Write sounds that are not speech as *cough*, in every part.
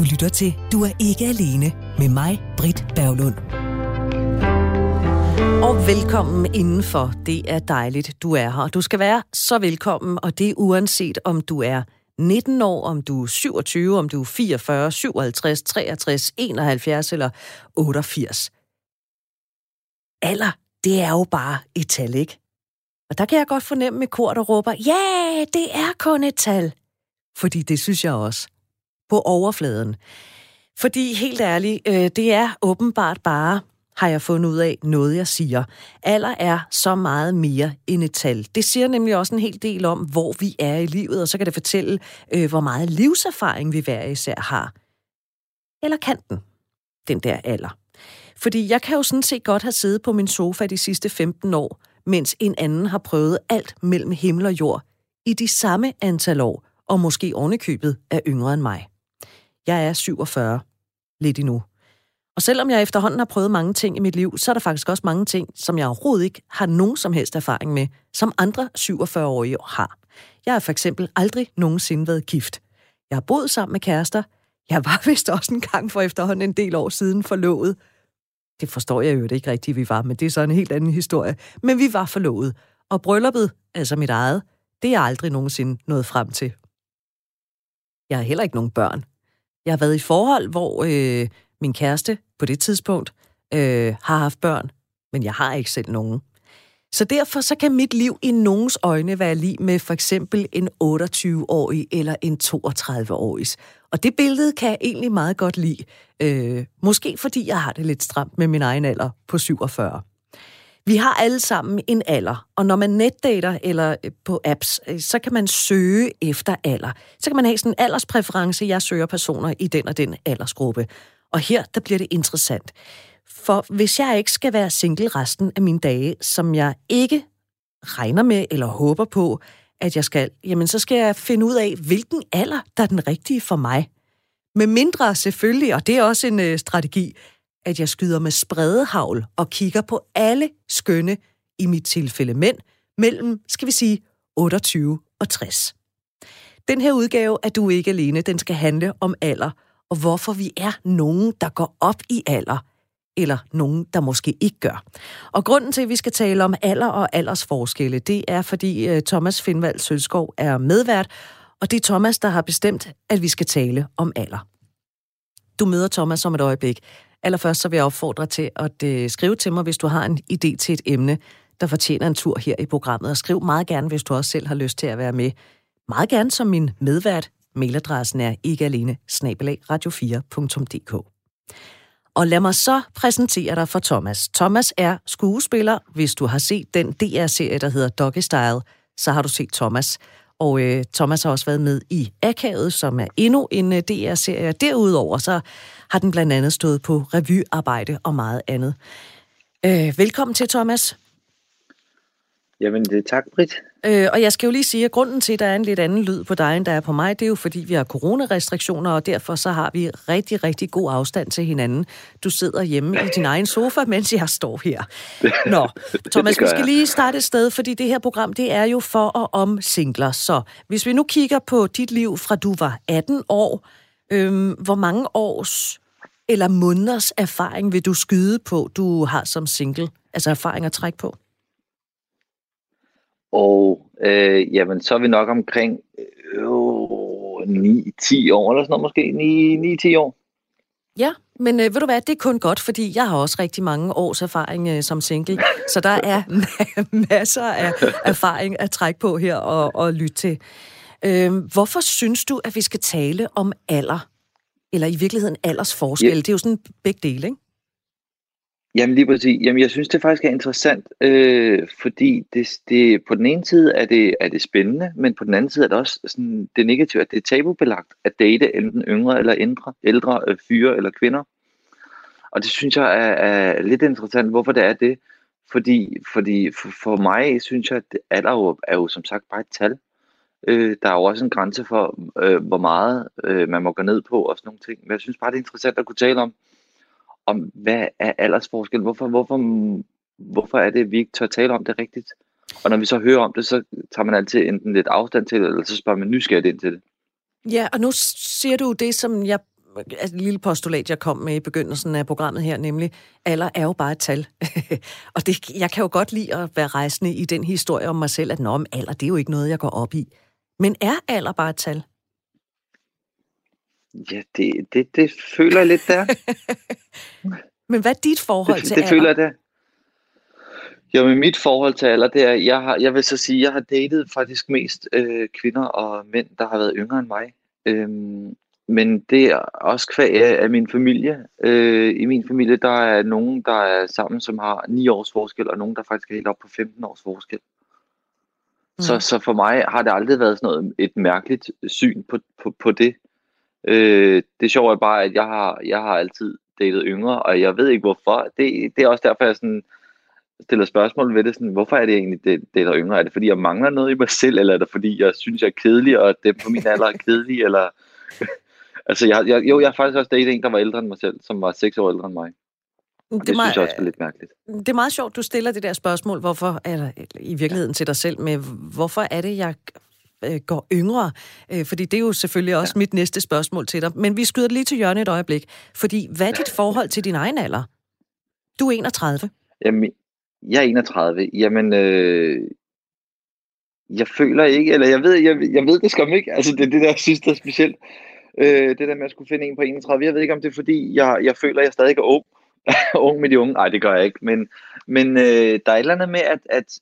Du lytter til Du er ikke alene med mig, Britt Berglund. Og velkommen indenfor. Det er dejligt, du er her. Du skal være så velkommen, og det er uanset om du er 19 år, om du er 27, om du er 44, 57, 63, 71 eller 88. Alder, det er jo bare et tal, ikke? Og der kan jeg godt fornemme med kor, der råber, ja, det er kun et tal. Fordi det synes jeg også. På overfladen. Fordi helt ærligt, øh, det er åbenbart bare, har jeg fundet ud af, noget jeg siger. Alder er så meget mere end et tal. Det siger nemlig også en hel del om, hvor vi er i livet, og så kan det fortælle, øh, hvor meget livserfaring vi hver især har. Eller kan den, den der alder? Fordi jeg kan jo sådan set godt have siddet på min sofa de sidste 15 år, mens en anden har prøvet alt mellem himmel og jord i de samme antal år, og måske ovenikøbet er yngre end mig. Jeg er 47, lidt endnu. Og selvom jeg efterhånden har prøvet mange ting i mit liv, så er der faktisk også mange ting, som jeg overhovedet ikke har nogen som helst erfaring med, som andre 47-årige har. Jeg har for eksempel aldrig nogensinde været gift. Jeg har boet sammen med kærester. Jeg var *laughs* vist også en gang for efterhånden en del år siden forlovet. Det forstår jeg jo ikke rigtigt, vi var, men det er så en helt anden historie. Men vi var forlovet. Og brylluppet, altså mit eget, det er jeg aldrig nogensinde nået frem til. Jeg har heller ikke nogen børn. Jeg har været i forhold, hvor øh, min kæreste på det tidspunkt øh, har haft børn, men jeg har ikke selv nogen. Så derfor så kan mit liv i nogens øjne være lige med for eksempel en 28-årig eller en 32-årig. Og det billede kan jeg egentlig meget godt lide. Øh, måske fordi jeg har det lidt stramt med min egen alder på 47. Vi har alle sammen en alder, og når man netdater eller øh, på apps, øh, så kan man søge efter alder. Så kan man have sådan en alderspræference, jeg søger personer i den og den aldersgruppe. Og her, der bliver det interessant. For hvis jeg ikke skal være single resten af mine dage, som jeg ikke regner med eller håber på, at jeg skal, jamen så skal jeg finde ud af, hvilken alder, der er den rigtige for mig. Med mindre selvfølgelig, og det er også en øh, strategi, at jeg skyder med spredehavl og kigger på alle skønne, i mit tilfælde mænd, mellem, skal vi sige, 28 og 60. Den her udgave er Du ikke alene, den skal handle om alder, og hvorfor vi er nogen, der går op i alder, eller nogen, der måske ikke gør. Og grunden til, at vi skal tale om alder og aldersforskelle, det er, fordi øh, Thomas Finvald Sølskov er medvært, og det er Thomas, der har bestemt, at vi skal tale om alder. Du møder Thomas om et øjeblik. Allerførst så vil jeg opfordre til at øh, skrive til mig, hvis du har en idé til et emne, der fortjener en tur her i programmet. Og skriv meget gerne, hvis du også selv har lyst til at være med. Meget gerne som min medvært. Mailadressen er ikke alene radio4.dk. Og lad mig så præsentere dig for Thomas. Thomas er skuespiller. Hvis du har set den DR-serie, der hedder Doggy Style, så har du set Thomas. Og øh, Thomas har også været med i Akavet, som er endnu en øh, DR-serie. Derudover så har den blandt andet stået på revyarbejde og meget andet. Øh, velkommen til, Thomas. Jamen, det er tak, Britt. Øh, og jeg skal jo lige sige, at grunden til, at der er en lidt anden lyd på dig, end der er på mig, det er jo fordi, vi har coronarestriktioner, og derfor så har vi rigtig, rigtig god afstand til hinanden. Du sidder hjemme i din egen sofa, mens jeg står her. *laughs* Nå, Thomas, vi skal lige starte et sted, fordi det her program, det er jo for og om singler. Så hvis vi nu kigger på dit liv fra du var 18 år, øhm, hvor mange års eller måneders erfaring vil du skyde på, du har som single? Altså erfaring at trække på? Og øh, jamen, så er vi nok omkring øh, 9-10 år, eller sådan noget måske. 9-10 år. Ja, men øh, ved du hvad, det er kun godt, fordi jeg har også rigtig mange års erfaring øh, som single, så der er *laughs* masser af erfaring at trække på her og, og lytte til. Øh, hvorfor synes du, at vi skal tale om alder? Eller i virkeligheden aldersforskel? Ja. Det er jo sådan begge dele, ikke? Jamen lige præcis. Jamen jeg synes det faktisk er interessant, øh, fordi det, det, på den ene side er det, er det spændende, men på den anden side er det også sådan, det negative, at det er tabubelagt at date enten yngre eller ældre, ældre øh, fyre eller kvinder. Og det synes jeg er, er lidt interessant, hvorfor det er det. Fordi, fordi for, for mig synes jeg, at alder er jo, er jo som sagt bare et tal. Øh, der er jo også en grænse for, øh, hvor meget øh, man må gå ned på og sådan nogle ting. Men jeg synes bare, det er interessant at kunne tale om, om, hvad er aldersforskellen? Hvorfor, hvorfor, hvorfor er det, at vi ikke tør tale om det rigtigt? Og når vi så hører om det, så tager man altid enten lidt afstand til det, eller så spørger man nysgerrigt ind til det. Ja, og nu siger du det, som jeg altså, lille postulat, jeg kom med i begyndelsen af programmet her, nemlig, alder er jo bare et tal. *laughs* og det, jeg kan jo godt lide at være rejsende i den historie om mig selv, at nå, alder, det er jo ikke noget, jeg går op i. Men er alder bare et tal? Ja, det, det, det føler jeg lidt der. *laughs* Men hvad er dit forhold det, til det alder? føler jeg der. Jo, men mit forhold til alder, det er, jeg, har, jeg vil så sige, jeg har datet faktisk mest øh, kvinder og mænd, der har været yngre end mig. Øhm, men det er også kvæg af, af min familie. Øh, I min familie, der er nogen, der er sammen, som har 9 års forskel, og nogen, der faktisk er helt op på 15 års forskel. Mm. Så, så for mig har det aldrig været sådan noget, et mærkeligt syn på, på, på det. Øh, det sjove er bare, at jeg har, jeg har altid datet yngre, og jeg ved ikke hvorfor. Det, det er også derfor, jeg sådan stiller spørgsmål ved det. Sådan, hvorfor er det egentlig, det, dater yngre? Er det fordi, jeg mangler noget i mig selv, eller er det fordi, jeg synes, jeg er kedelig, og dem på min alder er kedelige? *laughs* Eller... altså, jeg, jeg, jo, jeg har faktisk også datet en, der var ældre end mig selv, som var 6 år ældre end mig. Og det, det synes jeg også er lidt mærkeligt. Det er meget sjovt, du stiller det der spørgsmål, hvorfor, eller i virkeligheden til dig selv med, hvorfor er det, jeg øh, går yngre? Øh, fordi det er jo selvfølgelig også ja. mit næste spørgsmål til dig. Men vi skyder lige til hjørne et øjeblik. Fordi hvad er dit forhold til din egen alder? Du er 31. Jamen, jeg er 31. Jamen, øh, jeg føler ikke, eller jeg ved, jeg, jeg ved det skam ikke. Altså, det er det der, jeg synes, der er specielt. Øh, det der med at skulle finde en på 31. Jeg ved ikke, om det er fordi, jeg, jeg føler, at jeg stadig er ung. *laughs* ung med de unge. Nej, det gør jeg ikke. Men, men øh, der er et eller andet med, at, at,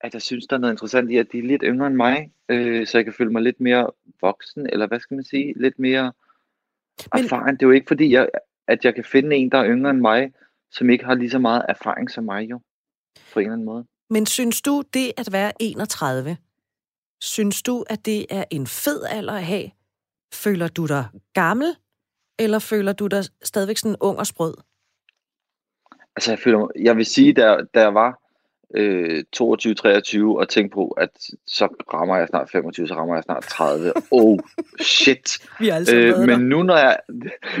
at jeg synes, der er noget interessant i, at de er lidt yngre end mig. Øh, så jeg kan føle mig lidt mere voksen, eller hvad skal man sige? Lidt mere men... erfaren. Det er jo ikke fordi, jeg, at jeg kan finde en, der er yngre end mig, som ikke har lige så meget erfaring som mig jo, på en eller anden måde. Men synes du, det at være 31, synes du, at det er en fed alder at have? Føler du dig gammel, eller føler du dig stadigvæk sådan ung og sprød? Altså, jeg, føler, jeg vil sige, da, da jeg var øh, 22-23 og tænkte på, at så rammer jeg snart 25, så rammer jeg snart 30. Oh, shit. Vi altså øh, men nu når, jeg,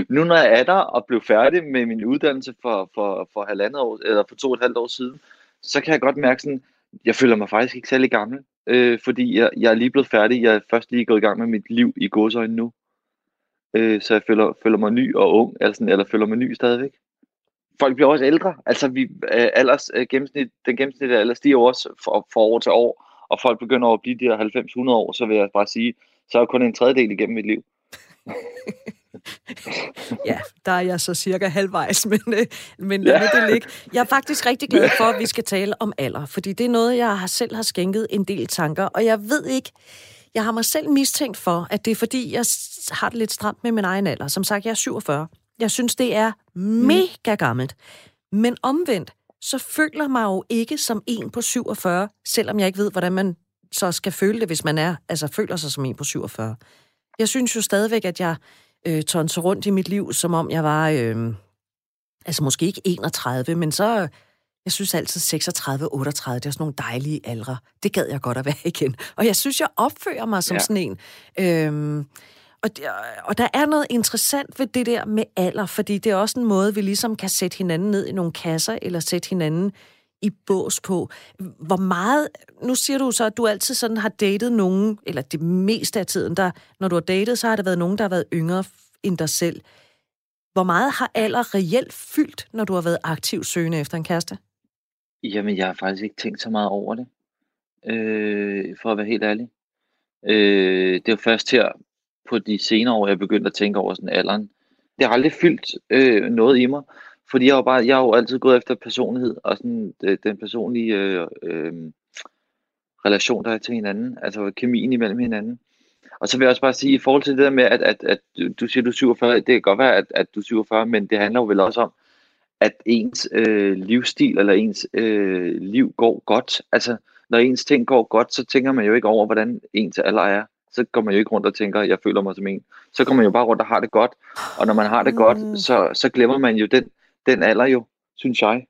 nu når jeg er der og blev færdig med min uddannelse for, for, for halvandet år, eller for to og et halvt år siden, så kan jeg godt mærke sådan, jeg føler mig faktisk ikke særlig gammel, øh, fordi jeg, jeg er lige blevet færdig. Jeg er først lige gået i gang med mit liv i godsøjne nu. Øh, så jeg føler, føler mig ny og ung, altså, eller føler mig ny stadigvæk folk bliver også ældre. Altså vi, øh, alders, øh, gennemsnit, den gennemsnitlige alder stiger også for, for år til år, og folk begynder at blive de her 90-100 år, så vil jeg bare sige, så er kun en tredjedel igennem mit liv. *laughs* ja, der er jeg så cirka halvvejs, *laughs* men, øh, men ja. det ligge. Jeg er faktisk rigtig glad for, at vi skal tale om alder, fordi det er noget, jeg har selv har skænket en del tanker, og jeg ved ikke, jeg har mig selv mistænkt for, at det er fordi, jeg har det lidt stramt med min egen alder. Som sagt, jeg er 47. Jeg synes, det er mega gammelt. Men omvendt, så føler mig jo ikke som en på 47, selvom jeg ikke ved, hvordan man så skal føle det, hvis man er, altså føler sig som en på 47. Jeg synes jo stadigvæk, at jeg øh, tonser rundt i mit liv, som om jeg var, øh, altså måske ikke 31, men så, jeg synes altid 36, 38, det er sådan nogle dejlige aldre. Det gad jeg godt at være *laughs* igen. Og jeg synes, jeg opfører mig som ja. sådan en. Øh, og, og der er noget interessant ved det der med alder, fordi det er også en måde, vi ligesom kan sætte hinanden ned i nogle kasser, eller sætte hinanden i bås på. Hvor meget, nu siger du så, at du altid sådan har datet nogen, eller det meste af tiden, der, når du har datet, så har der været nogen, der har været yngre end dig selv. Hvor meget har alder reelt fyldt, når du har været aktiv søgende efter en kæreste? Jamen, jeg har faktisk ikke tænkt så meget over det, øh, for at være helt ærlig. Øh, det var først her på de senere år, jeg begyndte at tænke over sådan alderen. Det har aldrig fyldt øh, noget i mig, fordi jeg har, bare, jeg har jo altid gået efter personlighed, og sådan øh, den personlige øh, øh, relation, der er til hinanden, altså kemien imellem hinanden. Og så vil jeg også bare sige, i forhold til det der med, at, at, at du siger, du er 47, det kan godt være, at, at du er 47, men det handler jo vel også om, at ens øh, livsstil eller ens øh, liv går godt. Altså, når ens ting går godt, så tænker man jo ikke over, hvordan ens alder er så går man jo ikke rundt og tænker, jeg føler mig som en. Så går man jo bare rundt og har det godt. Og når man har det godt, mm. så, så glemmer man jo den, den alder jo, synes jeg.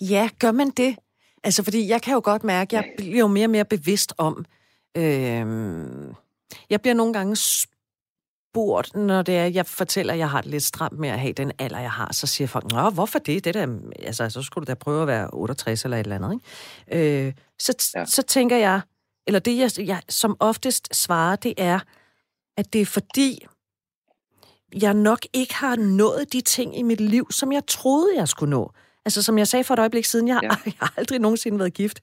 Ja, gør man det? Altså, fordi jeg kan jo godt mærke, at jeg bliver jo mere og mere bevidst om, øh, jeg bliver nogle gange spurgt, når det er, jeg fortæller, at jeg har det lidt stramt med at have den alder, jeg har, så siger folk, Nå, hvorfor det? det der, altså, så skulle du da prøve at være 68 eller et eller andet. Ikke? Øh, så, ja. så tænker jeg, eller det, jeg, jeg som oftest svarer, det er, at det er fordi, jeg nok ikke har nået de ting i mit liv, som jeg troede, jeg skulle nå. Altså, som jeg sagde for et øjeblik siden, jeg, ja. *laughs* jeg har aldrig nogensinde været gift.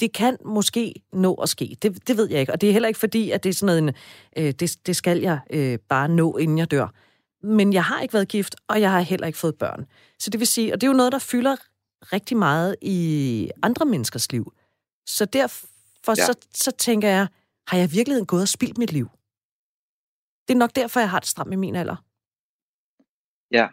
Det kan måske nå at ske. Det, det ved jeg ikke. Og det er heller ikke fordi, at det er sådan noget, en, øh, det, det skal jeg øh, bare nå, inden jeg dør. Men jeg har ikke været gift, og jeg har heller ikke fået børn. Så det vil sige, og det er jo noget, der fylder rigtig meget i andre menneskers liv. Så derfor ja. så, så tænker jeg, har jeg virkelig gået og spildt mit liv? Det er nok derfor, jeg har det stramt i min alder. Ja,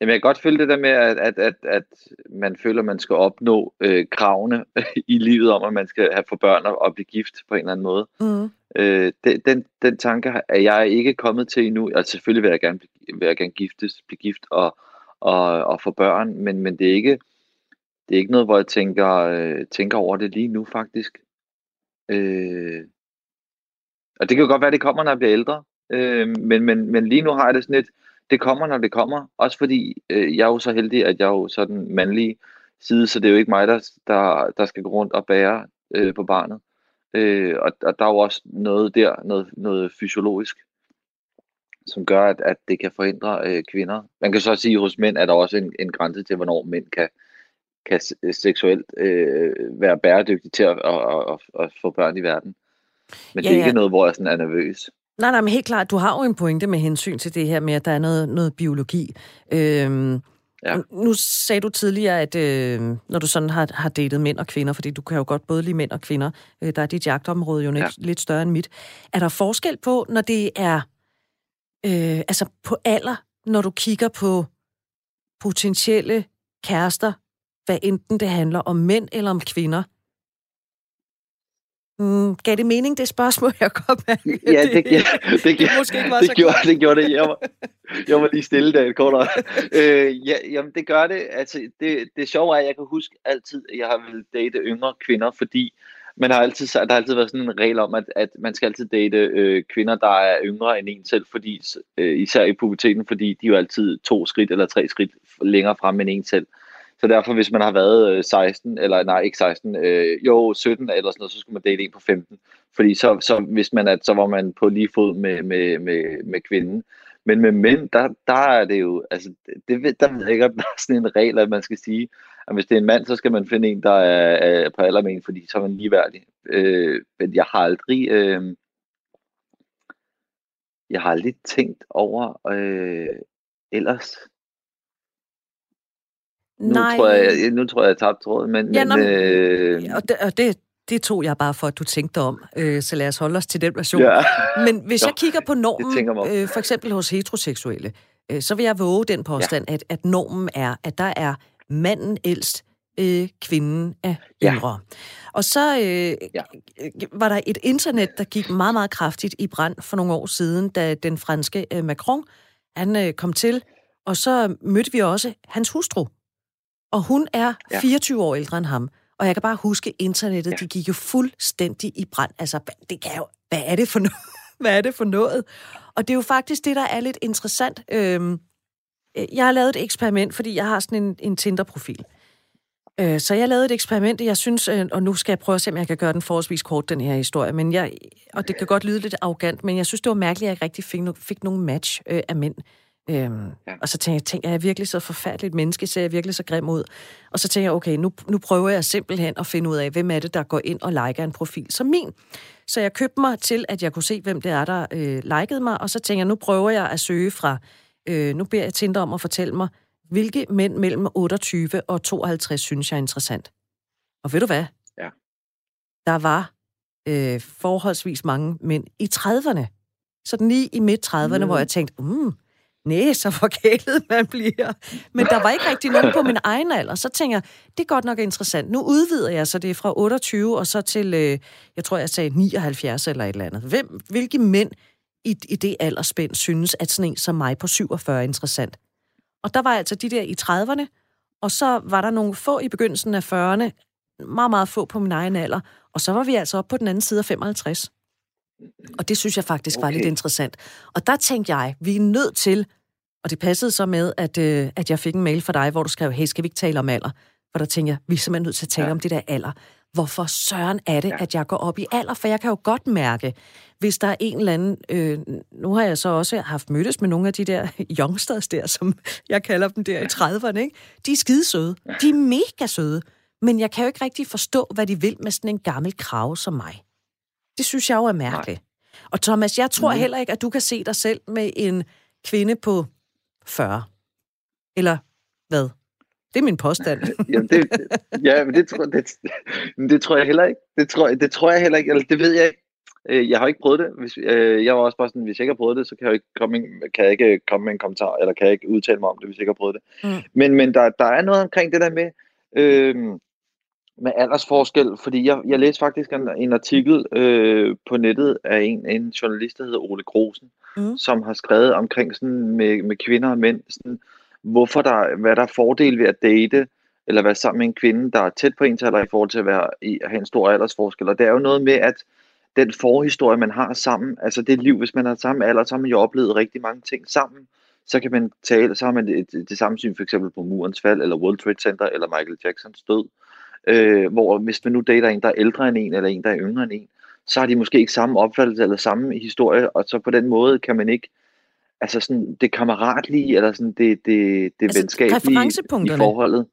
Jamen, jeg kan godt følge det der med, at, at, at, at man føler, at man skal opnå øh, kravene *laughs* i livet om, at man skal have for børn og blive gift på en eller anden måde. Mm. Øh, den, den, den tanke er jeg ikke kommet til endnu. Altså selvfølgelig vil jeg gerne, vil jeg gerne giftes, blive gift og, og, og få børn, men, men det, er ikke, det er ikke noget, hvor jeg tænker, øh, tænker over det lige nu faktisk. Øh, og det kan jo godt være, at det kommer, når jeg bliver ældre. Øh, men, men, men lige nu har jeg det sådan lidt, det kommer, når det kommer. Også fordi øh, jeg er jo så heldig, at jeg er jo sådan mandlig side, så det er jo ikke mig, der, der, der skal gå rundt og bære øh, på barnet. Øh, og, og der er jo også noget der, noget, noget fysiologisk, som gør, at, at det kan forhindre øh, kvinder. Man kan så sige, at hos mænd er der også en, en grænse til, hvornår mænd kan, kan seksuelt øh, være bæredygtige til at, at, at, at, få børn i verden. Men ja, det er ja. ikke noget, hvor jeg sådan er nervøs. Nej, nej, men helt klart, du har jo en pointe med hensyn til det her med, at der er noget, noget biologi. Øhm, ja. Nu sagde du tidligere, at øh, når du sådan har, har datet mænd og kvinder, fordi du kan jo godt både lide mænd og kvinder, øh, der er dit jagtområde jo ja. lidt, lidt større end mit. Er der forskel på, når det er øh, altså på alder, når du kigger på potentielle kærester, hvad enten det handler om mænd eller om kvinder? Mm, gav det mening, det spørgsmål, jeg kom med? Ja, det, *laughs* det, det, det, det, måske ikke var det, så gjorde, det gjorde det. Jeg var, *laughs* jeg var lige stille der et kort øh, ja, Jamen, det gør det. Altså, det, det sjove er, at jeg kan huske altid, at jeg har vil date yngre kvinder, fordi man har altid, der har altid været sådan en regel om, at, at man skal altid date øh, kvinder, der er yngre end en selv, fordi, øh, især i puberteten, fordi de er jo altid to skridt eller tre skridt længere frem end en selv. Så derfor, hvis man har været øh, 16, eller nej, ikke 16, øh, jo 17 eller sådan noget, så skulle man date en på 15. Fordi så, så hvis man at, så var man på lige fod med, med, med, med kvinden. Men med mænd, der, der er det jo, altså, det, der ved jeg ikke, om der er sådan en regel, at man skal sige, at hvis det er en mand, så skal man finde en, der er, er på alder med en, fordi så er man ligeværdig. Øh, men jeg har aldrig, øh, jeg har aldrig tænkt over øh, ellers, nu Nej. tror jeg, nu tror jeg, jeg tabte tråden, men... Ja, men øh... og, det, og det, det tog jeg bare for, at du tænkte om, øh, så lad os holde os til den version. Ja. Men hvis Nå, jeg kigger på normen, øh, for eksempel hos heteroseksuelle, øh, så vil jeg våge den påstand, ja. at, at normen er, at der er manden ældst, øh, kvinden er yngre. Ja. Og så øh, ja. var der et internet, der gik meget, meget kraftigt i brand for nogle år siden, da den franske øh, Macron, han øh, kom til, og så mødte vi også hans hustru, og hun er ja. 24 år ældre end ham. Og jeg kan bare huske, internettet, ja. de gik jo fuldstændig i brand. Altså, det kan jo, hvad er det for noget? *laughs* hvad er det for noget? Og det er jo faktisk det, der er lidt interessant. Øhm, øh, jeg har lavet et eksperiment, fordi jeg har sådan en, en Tinder-profil. Øh, så jeg lavede et eksperiment, jeg synes, øh, og nu skal jeg prøve at se, om jeg kan gøre den forholdsvis kort, den her historie. Men jeg, og det kan godt lyde lidt arrogant, men jeg synes, det var mærkeligt, at jeg ikke rigtig fik, no, fik nogen match øh, af mænd. Øhm, ja. Og så tænkte jeg, tænk, er jeg virkelig så forfærdeligt menneske? Ser jeg virkelig så grim ud? Og så tænkte jeg, okay, nu, nu prøver jeg simpelthen at finde ud af, hvem er det, der går ind og liker en profil som min. Så jeg købte mig til, at jeg kunne se, hvem det er, der øh, likede mig, og så tænkte jeg, nu prøver jeg at søge fra, øh, nu beder jeg Tinder om at fortælle mig, hvilke mænd mellem 28 og 52 synes jeg er interessant. Og ved du hvad? Ja. Der var øh, forholdsvis mange mænd i 30'erne. Sådan lige i midt-30'erne, mm. hvor jeg tænkte, mm, nej, så *laughs* forkælet man bliver. Men der var ikke rigtig nogen på min egen alder. Så tænker jeg, det er godt nok interessant. Nu udvider jeg, så det fra 28 og så til, øh, jeg tror, jeg sagde 79 eller et eller andet. Hvem, hvilke mænd i, i det aldersspænd synes, at sådan en som mig på 47 er interessant? Og der var altså de der i 30'erne, og så var der nogle få i begyndelsen af 40'erne, meget, meget få på min egen alder, og så var vi altså op på den anden side af 55. Og det synes jeg faktisk okay. var lidt interessant. Og der tænkte jeg, vi er nødt til, og det passede så med, at, øh, at jeg fik en mail fra dig, hvor du skrev, hey, skal vi ikke tale om alder? For der tænkte jeg, vi er simpelthen nødt til at tale ja. om det der alder. hvorfor søren er det, ja. at jeg går op i alder? For jeg kan jo godt mærke, hvis der er en eller anden... Øh, nu har jeg så også haft mødtes med nogle af de der *laughs* youngsters der, som jeg kalder dem der i 30'erne, ikke? De er skidesøde. De er mega søde. Men jeg kan jo ikke rigtig forstå, hvad de vil med sådan en gammel krav som mig. Det synes jeg jo er mærkeligt. Nej. Og Thomas, jeg tror mm. heller ikke, at du kan se dig selv med en kvinde på 40. Eller hvad? Det er min påstand. *laughs* Jamen det, ja, men det, tror, det, det tror jeg heller ikke. Det tror, det tror jeg heller ikke, eller det ved jeg ikke. Øh, jeg har ikke prøvet det. Hvis, øh, jeg var også bare sådan, hvis jeg ikke har prøvet det, så kan jeg ikke komme, kan jeg ikke komme med en kommentar, eller kan jeg ikke udtale mig om det, hvis jeg ikke har prøvet det. Mm. Men, men der, der er noget omkring det der med, øh, med aldersforskel, fordi jeg, jeg læste faktisk en, en artikel øh, på nettet af en, en journalist, der hedder Ole Grosen, mm. som har skrevet omkring sådan med, med kvinder og mænd, sådan, hvorfor der, hvad der er fordel ved at date, eller være sammen med en kvinde, der er tæt på ens alder i forhold til at, være, i, at have en stor aldersforskel. Og det er jo noget med, at den forhistorie, man har sammen, altså det liv, hvis man har samme alder, så har man jo oplevet rigtig mange ting sammen. Så kan man tale, så har man det, det, det samme syn for eksempel på murens fald, eller World Trade Center, eller Michael Jacksons død. Øh, hvor hvis man nu dater en, der er ældre end en, eller en, der er yngre end en, så har de måske ikke samme opfattelse eller samme historie, og så på den måde kan man ikke altså sådan det kammeratlige, eller sådan det, det, det altså, venskabelige i forholdet.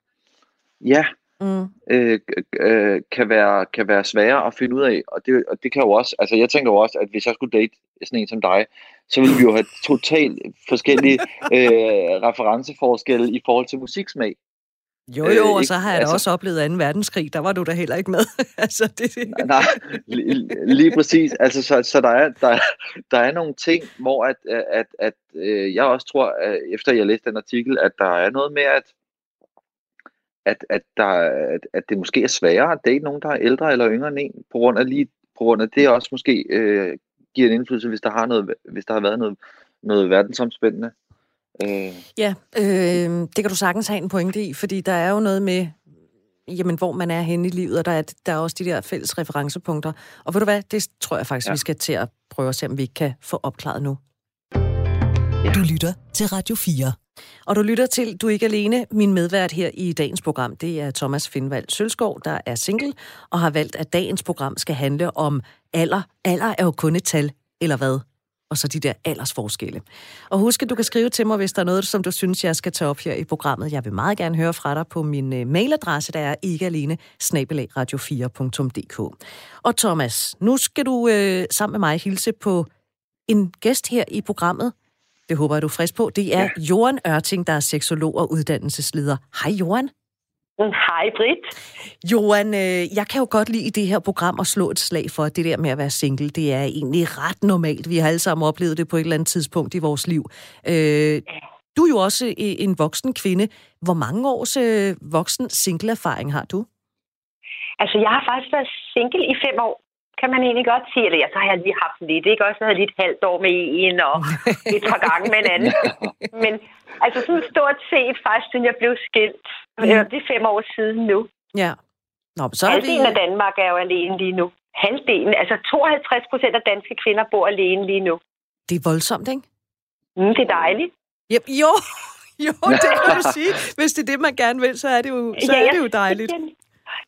Ja, mm. øh, øh, kan, være, kan være svære at finde ud af, og det, og det kan jo også, altså jeg tænker jo også, at hvis jeg skulle date sådan en som dig, så ville vi jo have totalt forskellige *laughs* øh, referenceforskelle i forhold til musiksmag. Jo, jo, øh, og så har jeg altså, da også oplevet 2. verdenskrig. Der var du da heller ikke med. *laughs* altså, det, nej, nej lige, lige præcis. Altså, så, så der, er, der, der er nogle ting, hvor at, at, at, at øh, jeg også tror, at efter jeg læste den artikel, at der er noget med, at at, at, der, at, at det måske er sværere at date nogen, der er ældre eller yngre end en, på grund af, lige, på grund af det også måske øh, giver en indflydelse, hvis der har, noget, hvis der har været noget, noget verdensomspændende. Øh. Ja, øh, det kan du sagtens have en pointe i, fordi der er jo noget med, jamen, hvor man er henne i livet, og der er, der er også de der fælles referencepunkter. Og ved du hvad, det tror jeg faktisk, ja. vi skal til at prøve at se, om vi kan få opklaret nu. Ja. Du lytter til Radio 4. Og du lytter til Du er ikke alene. Min medvært her i dagens program, det er Thomas Findvald Sølskov, der er single og har valgt, at dagens program skal handle om alder. Alder er jo kun et tal, eller hvad? Og så de der aldersforskelle. Og husk, at du kan skrive til mig, hvis der er noget, som du synes, jeg skal tage op her i programmet. Jeg vil meget gerne høre fra dig på min uh, mailadresse, der er ikke alene, snabelagradio4.dk. Og Thomas, nu skal du uh, sammen med mig hilse på en gæst her i programmet. Det håber jeg, du er frisk på. Det er ja. Johan Ørting, der er seksolog og uddannelsesleder. Hej Johan. Hej, Britt. Johan, øh, jeg kan jo godt lide i det her program at slå et slag for, at det der med at være single, det er egentlig ret normalt. Vi har alle sammen oplevet det på et eller andet tidspunkt i vores liv. Øh, du er jo også en voksen kvinde. Hvor mange års øh, voksen single-erfaring har du? Altså, jeg har faktisk været single i fem år kan man egentlig godt sige. Eller ja, så har jeg lige haft lidt, ikke? Også havde lige et halvt år med en, og *laughs* et par gange med en anden. Men altså sådan stort set faktisk, siden jeg blev skilt. Mm. Det er fem år siden nu. Ja. Nå, så er Halvdelen vi... af Danmark er jo alene lige nu. Halvdelen, altså 52 procent af danske kvinder bor alene lige nu. Det er voldsomt, ikke? Mm, det er dejligt. Yep, jo, *laughs* jo, det kan du sige. Hvis det er det, man gerne vil, så er det jo, så ja, er det jo dejligt.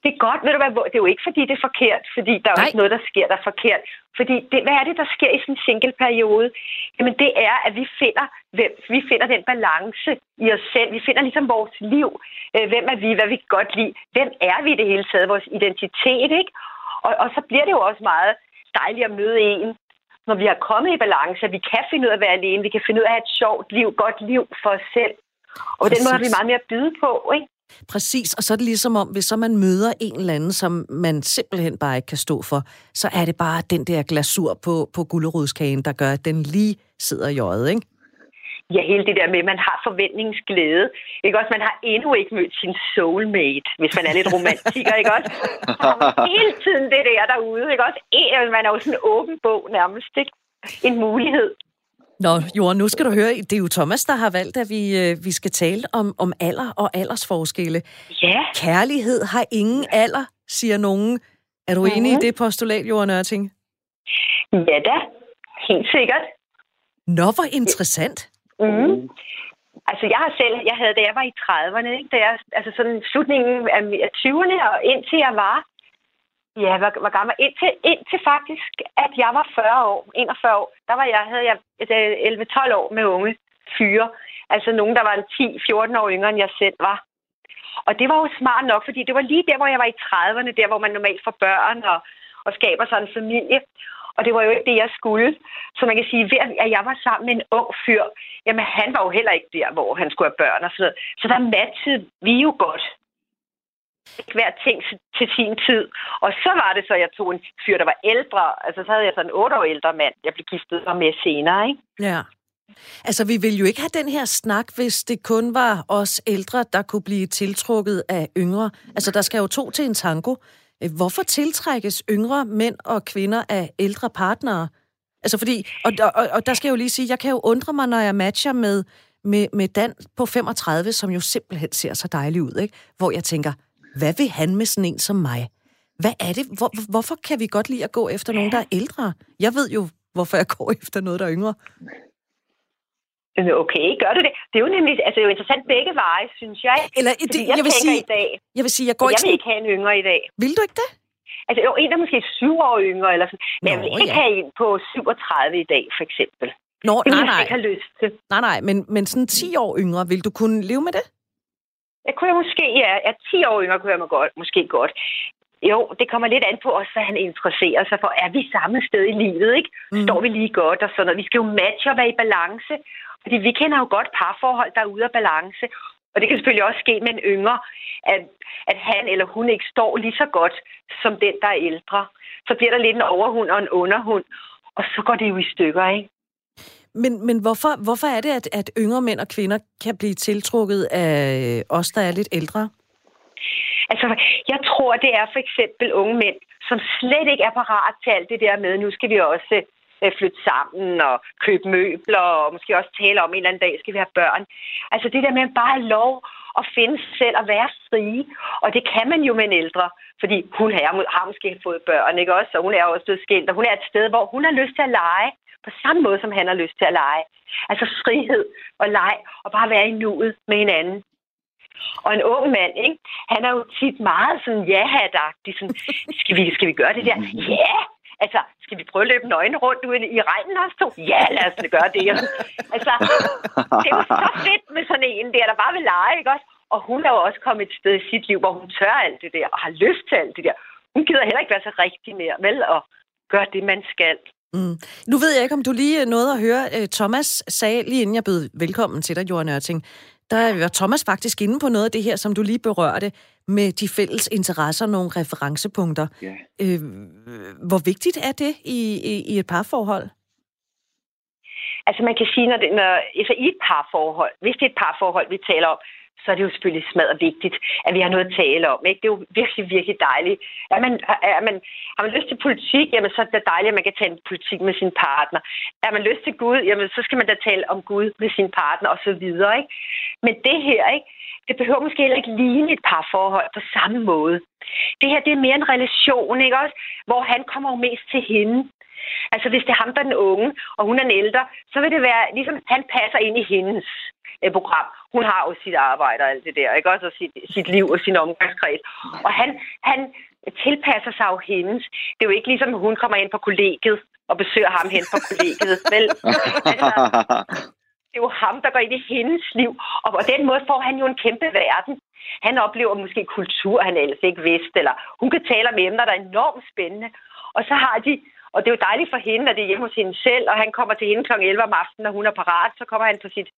Det er godt, ved du hvad, det er jo ikke fordi, det er forkert, fordi der er jo ikke noget, der sker, der er forkert. Fordi det, hvad er det, der sker i sådan en single-periode? Jamen det er, at vi finder, hvem, vi finder den balance i os selv. Vi finder ligesom vores liv. Øh, hvem er vi? Hvad vi godt lide? Hvem er vi i det hele taget? Vores identitet, ikke? Og, og så bliver det jo også meget dejligt at møde en, når vi har kommet i balance, at vi kan finde ud af at være alene. Vi kan finde ud af at have et sjovt liv, godt liv for os selv. Og på den måde har vi meget mere at byde på, ikke? Præcis, og så er det ligesom om, hvis så man møder en eller anden, som man simpelthen bare ikke kan stå for, så er det bare den der glasur på, på gulerodskagen, der gør, at den lige sidder i øjet, ikke? Ja, hele det der med, at man har forventningsglæde. Ikke også? Man har endnu ikke mødt sin soulmate, hvis man er lidt romantiker, ikke også? Så hele tiden det der derude, ikke også? E, man er jo sådan en åben bog nærmest, ikke? En mulighed. Nå, Johan, nu skal du høre, det er jo Thomas, der har valgt, at vi, øh, vi skal tale om, om alder og aldersforskelle. Ja. Kærlighed har ingen alder, siger nogen. Er du mm-hmm. enig i det postulat, Johan Ørting? Ja da, helt sikkert. Nå, hvor interessant. Mm. Altså, jeg har selv, jeg havde, da jeg var i 30'erne, ikke? Da jeg, altså sådan slutningen af 20'erne og indtil jeg var Ja, hvor, hvor gammel. Indtil, indtil faktisk, at jeg var 40 år, 41 år, der var jeg, havde jeg 11-12 øh, år med unge fyre. Altså nogen, der var 10-14 år yngre, end jeg selv var. Og det var jo smart nok, fordi det var lige der, hvor jeg var i 30'erne, der hvor man normalt får børn og, og skaber sig en familie. Og det var jo ikke det, jeg skulle. Så man kan sige, at jeg var sammen med en ung fyr, jamen han var jo heller ikke der, hvor han skulle have børn og sådan noget. Så der matchede vi jo godt hver ting til sin tid. Og så var det så, at jeg tog en fyr, der var ældre. Altså, så havde jeg sådan en otte år ældre mand, jeg blev giftet med senere, ikke? Ja. Altså, vi ville jo ikke have den her snak, hvis det kun var os ældre, der kunne blive tiltrukket af yngre. Altså, der skal jo to til en tango. Øh, hvorfor tiltrækkes yngre mænd og kvinder af ældre partnere? Altså, fordi, og, og, og der skal jeg jo lige sige, jeg kan jo undre mig, når jeg matcher med, med, med Dan på 35, som jo simpelthen ser så dejlig ud, ikke? Hvor jeg tænker, hvad vil han med sådan en som mig? Hvad er det? Hvor, hvorfor kan vi godt lide at gå efter nogen, der er ældre? Jeg ved jo, hvorfor jeg *laughs* går efter noget, der er yngre. Okay, gør du det? Det er jo nemlig altså, det er jo interessant begge veje, synes jeg. Eller, det, jeg, jeg, vil sige, i dag, jeg vil sige, jeg går jeg ikke... vil ikke have en yngre i dag. Vil du ikke det? Altså, jo, en, der måske syv år yngre, eller sådan. Men Nå, jeg vil ikke ja. have en på 37 i dag, for eksempel. Nå, det nej, nej. ikke have lyst til. Nej, nej, men, men sådan 10 år yngre, vil du kunne leve med det? Jeg kunne jeg måske, ja, ja, 10 år yngre kunne jeg godt, måske godt. Jo, det kommer lidt an på os, hvad han interesserer sig for. Er vi samme sted i livet, ikke? Mm. Står vi lige godt og sådan noget. Vi skal jo matche og være i balance. Fordi vi kender jo godt parforhold, der er ude af balance. Og det kan selvfølgelig også ske med en yngre, at, at han eller hun ikke står lige så godt som den, der er ældre. Så bliver der lidt en overhund og en underhund, og så går det jo i stykker, ikke? Men, men hvorfor, hvorfor er det, at, at yngre mænd og kvinder kan blive tiltrukket af os, der er lidt ældre? Altså, jeg tror, det er for eksempel unge mænd, som slet ikke er parat til alt det der med, nu skal vi også øh, flytte sammen og købe møbler, og måske også tale om, en eller anden dag skal vi have børn. Altså det der med at bare lov at finde selv og være frie. Og det kan man jo med en ældre, fordi hun har, har måske fået børn, ikke også? Og hun er også blevet skilt, og hun er et sted, hvor hun har lyst til at lege på samme måde, som han har lyst til at lege. Altså frihed og leg, og bare være i nuet med hinanden. Og en ung mand, ikke? han er jo tit meget sådan ja Sådan, skal vi, skal vi gøre det der? Ja! Altså, skal vi prøve at løbe nøgne rundt ude i regnen også to? Ja, lad os gøre det. altså, det er jo så fedt med sådan en der, der bare vil lege, ikke også? Og hun er jo også kommet et sted i sit liv, hvor hun tør alt det der, og har lyst til alt det der. Hun gider heller ikke være så rigtig mere, vel? Og gøre det, man skal. Mm. Nu ved jeg ikke, om du lige nåede at høre, øh, Thomas sagde, lige inden jeg bød velkommen til dig, Johan Ørting, der var Thomas faktisk inde på noget af det her, som du lige berørte, med de fælles interesser, nogle referencepunkter. Yeah. Øh, hvor vigtigt er det i, i, i et parforhold? Altså man kan sige, når, det, når altså i et parforhold, hvis det er et parforhold, vi taler om, så er det jo selvfølgelig smadret vigtigt, at vi har noget at tale om. Ikke? Det er jo virkelig, virkelig dejligt. Er man, er man, har man lyst til politik, jamen så er det dejligt, at man kan tale politik med sin partner. Er man lyst til Gud, jamen så skal man da tale om Gud med sin partner og så videre. Ikke? Men det her, ikke? det behøver måske heller ikke ligne et parforhold på samme måde. Det her, det er mere en relation, ikke også? Hvor han kommer jo mest til hende. Altså, hvis det er ham, der er den unge, og hun er den ældre, så vil det være, ligesom han passer ind i hendes øh, program. Hun har jo sit arbejde og alt det der, ikke også? Og sit, sit liv og sin omgangskreds. Og han, han tilpasser sig jo hendes. Det er jo ikke ligesom, hun kommer ind på kollegiet og besøger ham hen på kollegiet. Vel? *laughs* Altså, det er jo ham, der går ind i hendes liv. Og på den måde får han jo en kæmpe verden. Han oplever måske kultur, han ellers ikke vidste, eller hun kan tale om emner, der er enormt spændende. Og så har de og det er jo dejligt for hende, at det er hjemme hos hende selv, og han kommer til hende kl. 11 om aftenen, når hun er parat. Så kommer han på, sit,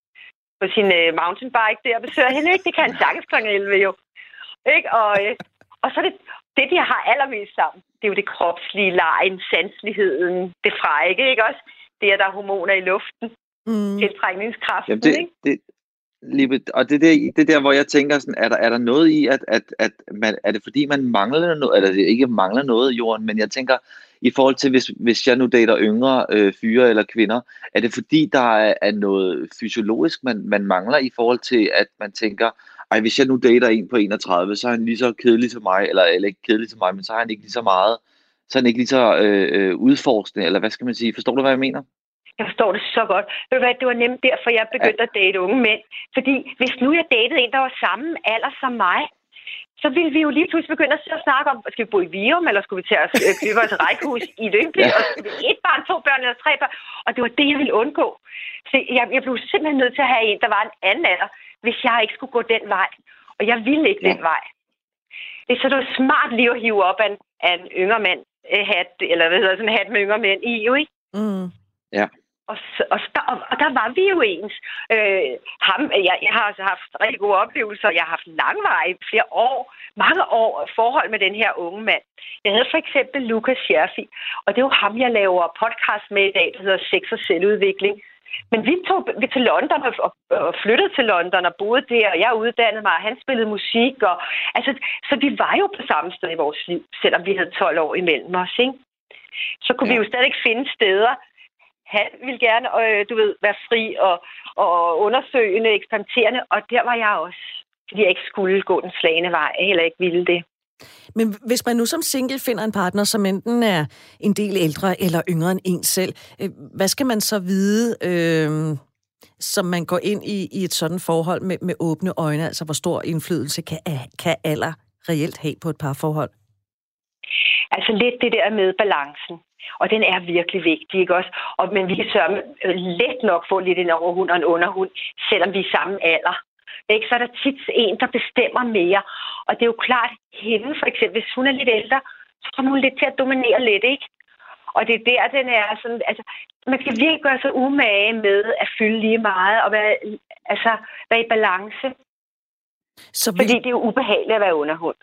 på sin uh, mountainbike der og besøger hende. Ikke? Det kan han *laughs* sagtens kl. 11 jo. Ikke? Og, uh, og så er det, det, de har allermest sammen, det er jo det kropslige lejen, sansligheden, det frække, ikke også? Det, at der er hormoner i luften, mm. tiltrækningskraften, Jamen det, ikke? Det, Lige, og det er det der, hvor jeg tænker, sådan, er, der, er der noget i, at, at, at man, er det fordi, man mangler noget, eller det ikke mangler noget i jorden, men jeg tænker, i forhold til, hvis, hvis jeg nu dater yngre øh, fyre eller kvinder, er det fordi, der er, er noget fysiologisk, man, man mangler i forhold til, at man tænker, ej, hvis jeg nu dater en på 31, så er han lige så kedelig som mig, eller, eller ikke kedelig som mig, men så er han ikke lige så meget, så er han ikke lige så øh, øh, udforskende, eller hvad skal man sige? Forstår du, hvad jeg mener? Jeg forstår det så godt. Ved du hvad, det var nemt derfor, jeg begyndte ja. at date unge mænd. Fordi hvis nu jeg datede en, der var samme alder som mig, så ville vi jo lige pludselig begynde at snakke om, skal vi bo i Virum, eller skulle vi til at øh, købe os et rækkehus i Lyngby, ja. og skulle vi et barn, to børn eller tre børn? Og det var det, jeg ville undgå. Så jeg, jeg blev simpelthen nødt til at have en, der var en anden alder, hvis jeg ikke skulle gå den vej. Og jeg ville ikke ja. den vej. Det er så det var smart lige at hive op af en, af en yngre mand, øh, hat, eller hvad hedder sådan en hat med yngre mænd i, jo ikke? Mm. Ja. Og, og, og, og der var vi jo ens. Øh, ham, jeg, jeg har altså haft rigtig gode oplevelser. Jeg har haft langvarige, flere år, mange år forhold med den her unge mand. Jeg havde for eksempel Lukas Scherfi, og det er jo ham, jeg laver podcast med i dag, der hedder Sex og Selvudvikling. Men vi tog vi til London og, og flyttede til London og boede der, og jeg uddannede mig, og han spillede musik. Og, altså, så vi var jo på samme sted i vores liv, selvom vi havde 12 år imellem os. Ikke? Så kunne ja. vi jo stadig finde steder, han ville gerne, øh, du ved, være fri og, og undersøgende, eksperimenterende, og der var jeg også. Fordi jeg ikke skulle gå den slagende vej, heller ikke ville det. Men hvis man nu som single finder en partner, som enten er en del ældre eller yngre end en selv, øh, hvad skal man så vide, øh, som man går ind i, i et sådan forhold med, med åbne øjne? Altså, hvor stor indflydelse kan, kan alder reelt have på et parforhold? Altså lidt det der med balancen. Og den er virkelig vigtig, ikke også? Og, men vi kan sørge let nok få lidt en overhund og en underhund, selvom vi er samme alder. Ikke? Så er der tit en, der bestemmer mere. Og det er jo klart, hende for eksempel, hvis hun er lidt ældre, så kommer hun lidt til at dominere lidt, ikke? Og det er der, den er sådan, altså, man skal virkelig gøre sig umage med at fylde lige meget og være, altså, være i balance. Så vi... Fordi det er jo ubehageligt at være underhund.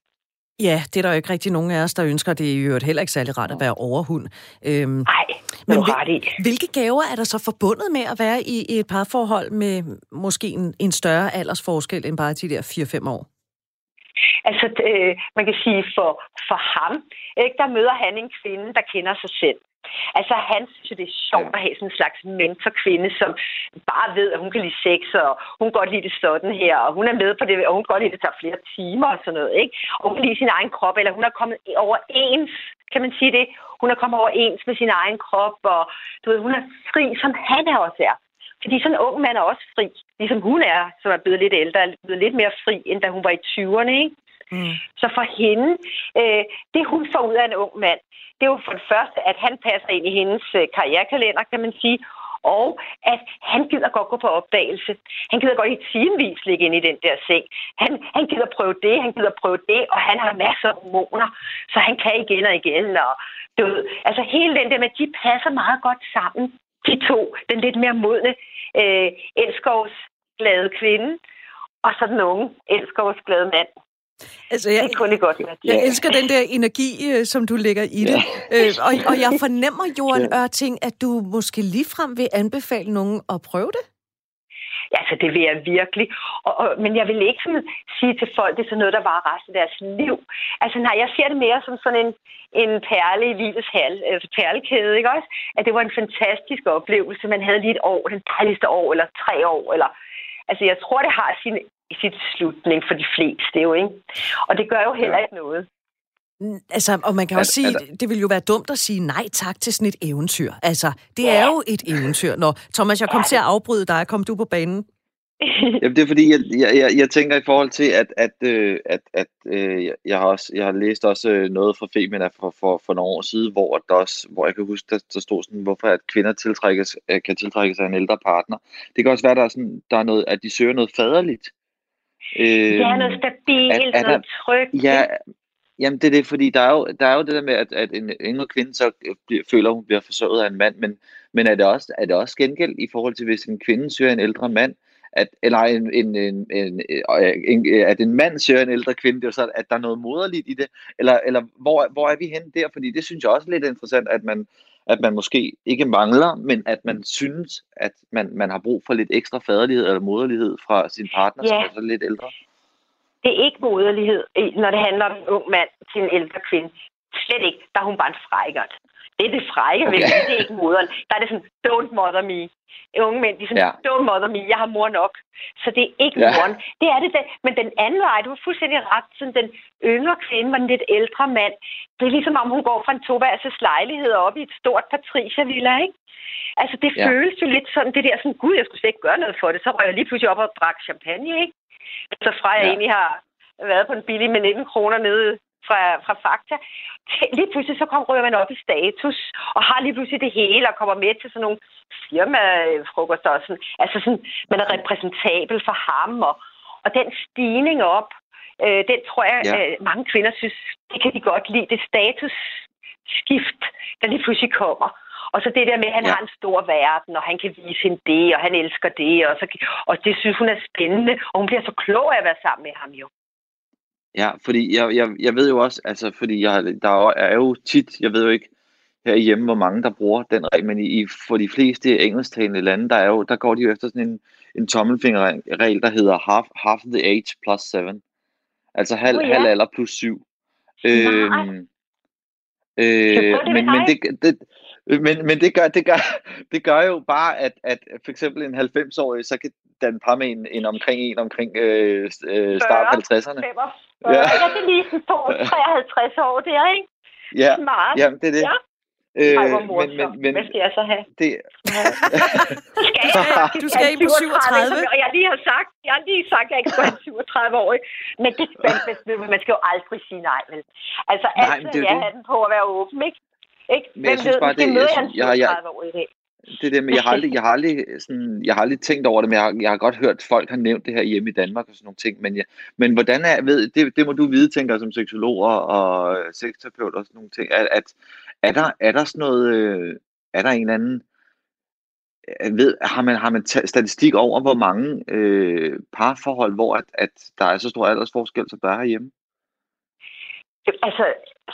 Ja, det er der jo ikke rigtig nogen af os, der ønsker. Det er jo heller ikke særlig rart at være overhund. Øhm, Nej, men ret i. Hvilke gaver er der så forbundet med at være i, i et parforhold med måske en, en større aldersforskel end bare de der 4-5 år? Altså, øh, man kan sige, for, for ham, ikke, der møder han en kvinde, der kender sig selv. Altså, han synes det er sjovt at have sådan en slags mentorkvinde, som bare ved, at hun kan lide sex, og hun kan godt lide det sådan her, og hun er med på det, og hun kan godt lide, at det tager flere timer og sådan noget, ikke? Og hun kan lide sin egen krop, eller hun er kommet overens, kan man sige det? Hun er kommet overens med sin egen krop, og du ved, hun er fri, som han er også er. Fordi sådan en ung mand er også fri, ligesom hun er, som er blevet lidt ældre, er blevet lidt mere fri, end da hun var i 20'erne, ikke? Mm. Så for hende, øh, det hun får ud af en ung mand, det er jo for det første, at han passer ind i hendes øh, karrierekalender, kan man sige, og at han gider godt gå på opdagelse. Han gider godt i timevis ligge ind i den der seng. Han, han gider prøve det, han gider prøve det, og han har masser af hormoner, så han kan igen og igen. Og, du ved, altså hele den der med, de passer meget godt sammen, de to. Den lidt mere modne øh, elskovsglade kvinde, og så den unge elskovsglade mand. Altså, jeg, det kunne godt være. Jeg elsker den der energi, øh, som du lægger i det. Ja. Øh, og, og jeg fornemmer, Johan ja. Ørting, at du måske ligefrem vil anbefale nogen at prøve det? Ja, så det vil jeg virkelig. Og, og, men jeg vil ikke sådan sige til folk, det er sådan noget, der var resten af deres liv. Altså nej, jeg ser det mere som sådan en, en perle i livets hal, altså perlekæde, ikke også? At det var en fantastisk oplevelse. Man havde lige et år, den dejligste år, eller tre år, eller... Altså, jeg tror, det har sin sit slutning for de fleste jo, ikke? Og det gør jo heller ikke noget. Altså, og man kan også sige, det vil jo være dumt at sige nej tak til sådan et eventyr. Altså, det ja. er jo et eventyr. Når Thomas, jeg kom ja. til at afbryde dig. Kom du på banen? Jamen, det er fordi, jeg, jeg, jeg, jeg tænker i forhold til, at, at, øh, at, at øh, jeg, har også, jeg har læst også øh, noget fra Femina for, for, for nogle år siden, hvor, der også, hvor jeg kan huske, der, der stod sådan, hvorfor at kvinder tiltrækkes, kan tiltrække sig en ældre partner. Det kan også være, der er, sådan, der er noget, at de søger noget faderligt. Øh, ja, noget stabilt, at, noget trygt. Ja, jamen det er det, fordi der er jo, der er jo det der med, at, at en yngre kvinde så bliver, føler, at hun bliver forsørget af en mand, men, men er, det også, er det også gengæld i forhold til, hvis en kvinde søger en ældre mand, at, eller en, en, en, en, en, at en mand søger en ældre kvinde, det er så, at der er noget moderligt i det, eller, eller hvor, hvor er vi henne der? Fordi det synes jeg også er lidt interessant, at man, at man måske ikke mangler, men at man synes, at man, man har brug for lidt ekstra faderlighed eller moderlighed fra sin partner, ja. som er så lidt ældre? Det er ikke moderlighed, når det handler om en ung mand til en ældre kvinde. Slet ikke. Der er hun bare en frækkert. Det er det frække okay. ved det. Det er ikke moderen. Der er det sådan, don't mother me. Unge mænd, de er sådan, ja. don't mother me, jeg har mor nok. Så det er ikke ja. moren. Det er det, det. Men den anden vej, du har fuldstændig ret, sådan den yngre kvinde var en lidt ældre mand. Det er ligesom om, hun går fra en toværelses lejlighed op i et stort patricia-villa, ikke? Altså, det ja. føles jo lidt sådan, det der sådan, gud, jeg skulle slet ikke gøre noget for det. Så røg jeg lige pludselig op og drak champagne, ikke? Så fra jeg ja. egentlig har været på en billig med 19 kroner nede fra, fra Fakta. Lige pludselig så kommer ryger man op i status, og har lige pludselig det hele, og kommer med til sådan nogle firmafrokoster og sådan. Altså sådan, man er repræsentabel for ham, og, og den stigning op, øh, den tror jeg, ja. øh, mange kvinder synes, det kan de godt lide. Det statusskift, der lige pludselig kommer. Og så det der med, at han ja. har en stor verden, og han kan vise hende det, og han elsker det, og, så, og det synes hun er spændende, og hun bliver så klog af at være sammen med ham jo. Ja, fordi jeg, jeg, jeg ved jo også, altså fordi jeg, der er jo tit, jeg ved jo ikke herhjemme, hvor mange der bruger den regel, men i, for de fleste engelsktalende lande, der, er jo, der går de jo efter sådan en, en tommelfingerregel, der hedder half, half the age plus seven. Altså halv, oh, ja. halv alder plus syv. Øhm, øh, men, men, det, det, men, men det, gør, det, gør, *laughs* det gør jo bare, at, at for eksempel en 90-årig, så kan den par med en, en omkring en omkring øh, øh start 50'erne. Ja. Jeg kan lige 53 *laughs* år der, ikke? Ja, Smart. ja det er det. Ja. Øh, Ej, men, men, men, Hvad skal jeg så have? Det... skal *laughs* jeg, du skal ind på 37. Og jeg lige har sagt, jeg har lige sagt, at jeg ikke skal have 37 år. Men det, man, man skal jo aldrig sige nej, vel? Altså, nej, altid jeg have den på at være åben, ikke? Ikke? Men jeg synes bare, det, jeg, jeg, jeg, jeg, det der med, jeg har aldrig, jeg har aldrig, sådan, jeg har aldrig tænkt over det, men jeg har, jeg har godt hørt, at folk har nævnt det her hjemme i Danmark og sådan nogle ting, men, ja, men hvordan er, ved, det, det må du vide, tænker som seksolog og sexterapeut og sådan nogle ting, at, at er, der, er der sådan noget, øh, er der en eller anden, øh, ved, har man, har man statistik over, hvor mange øh, parforhold, hvor at, at der er så stor aldersforskel, så der er herhjemme? Altså,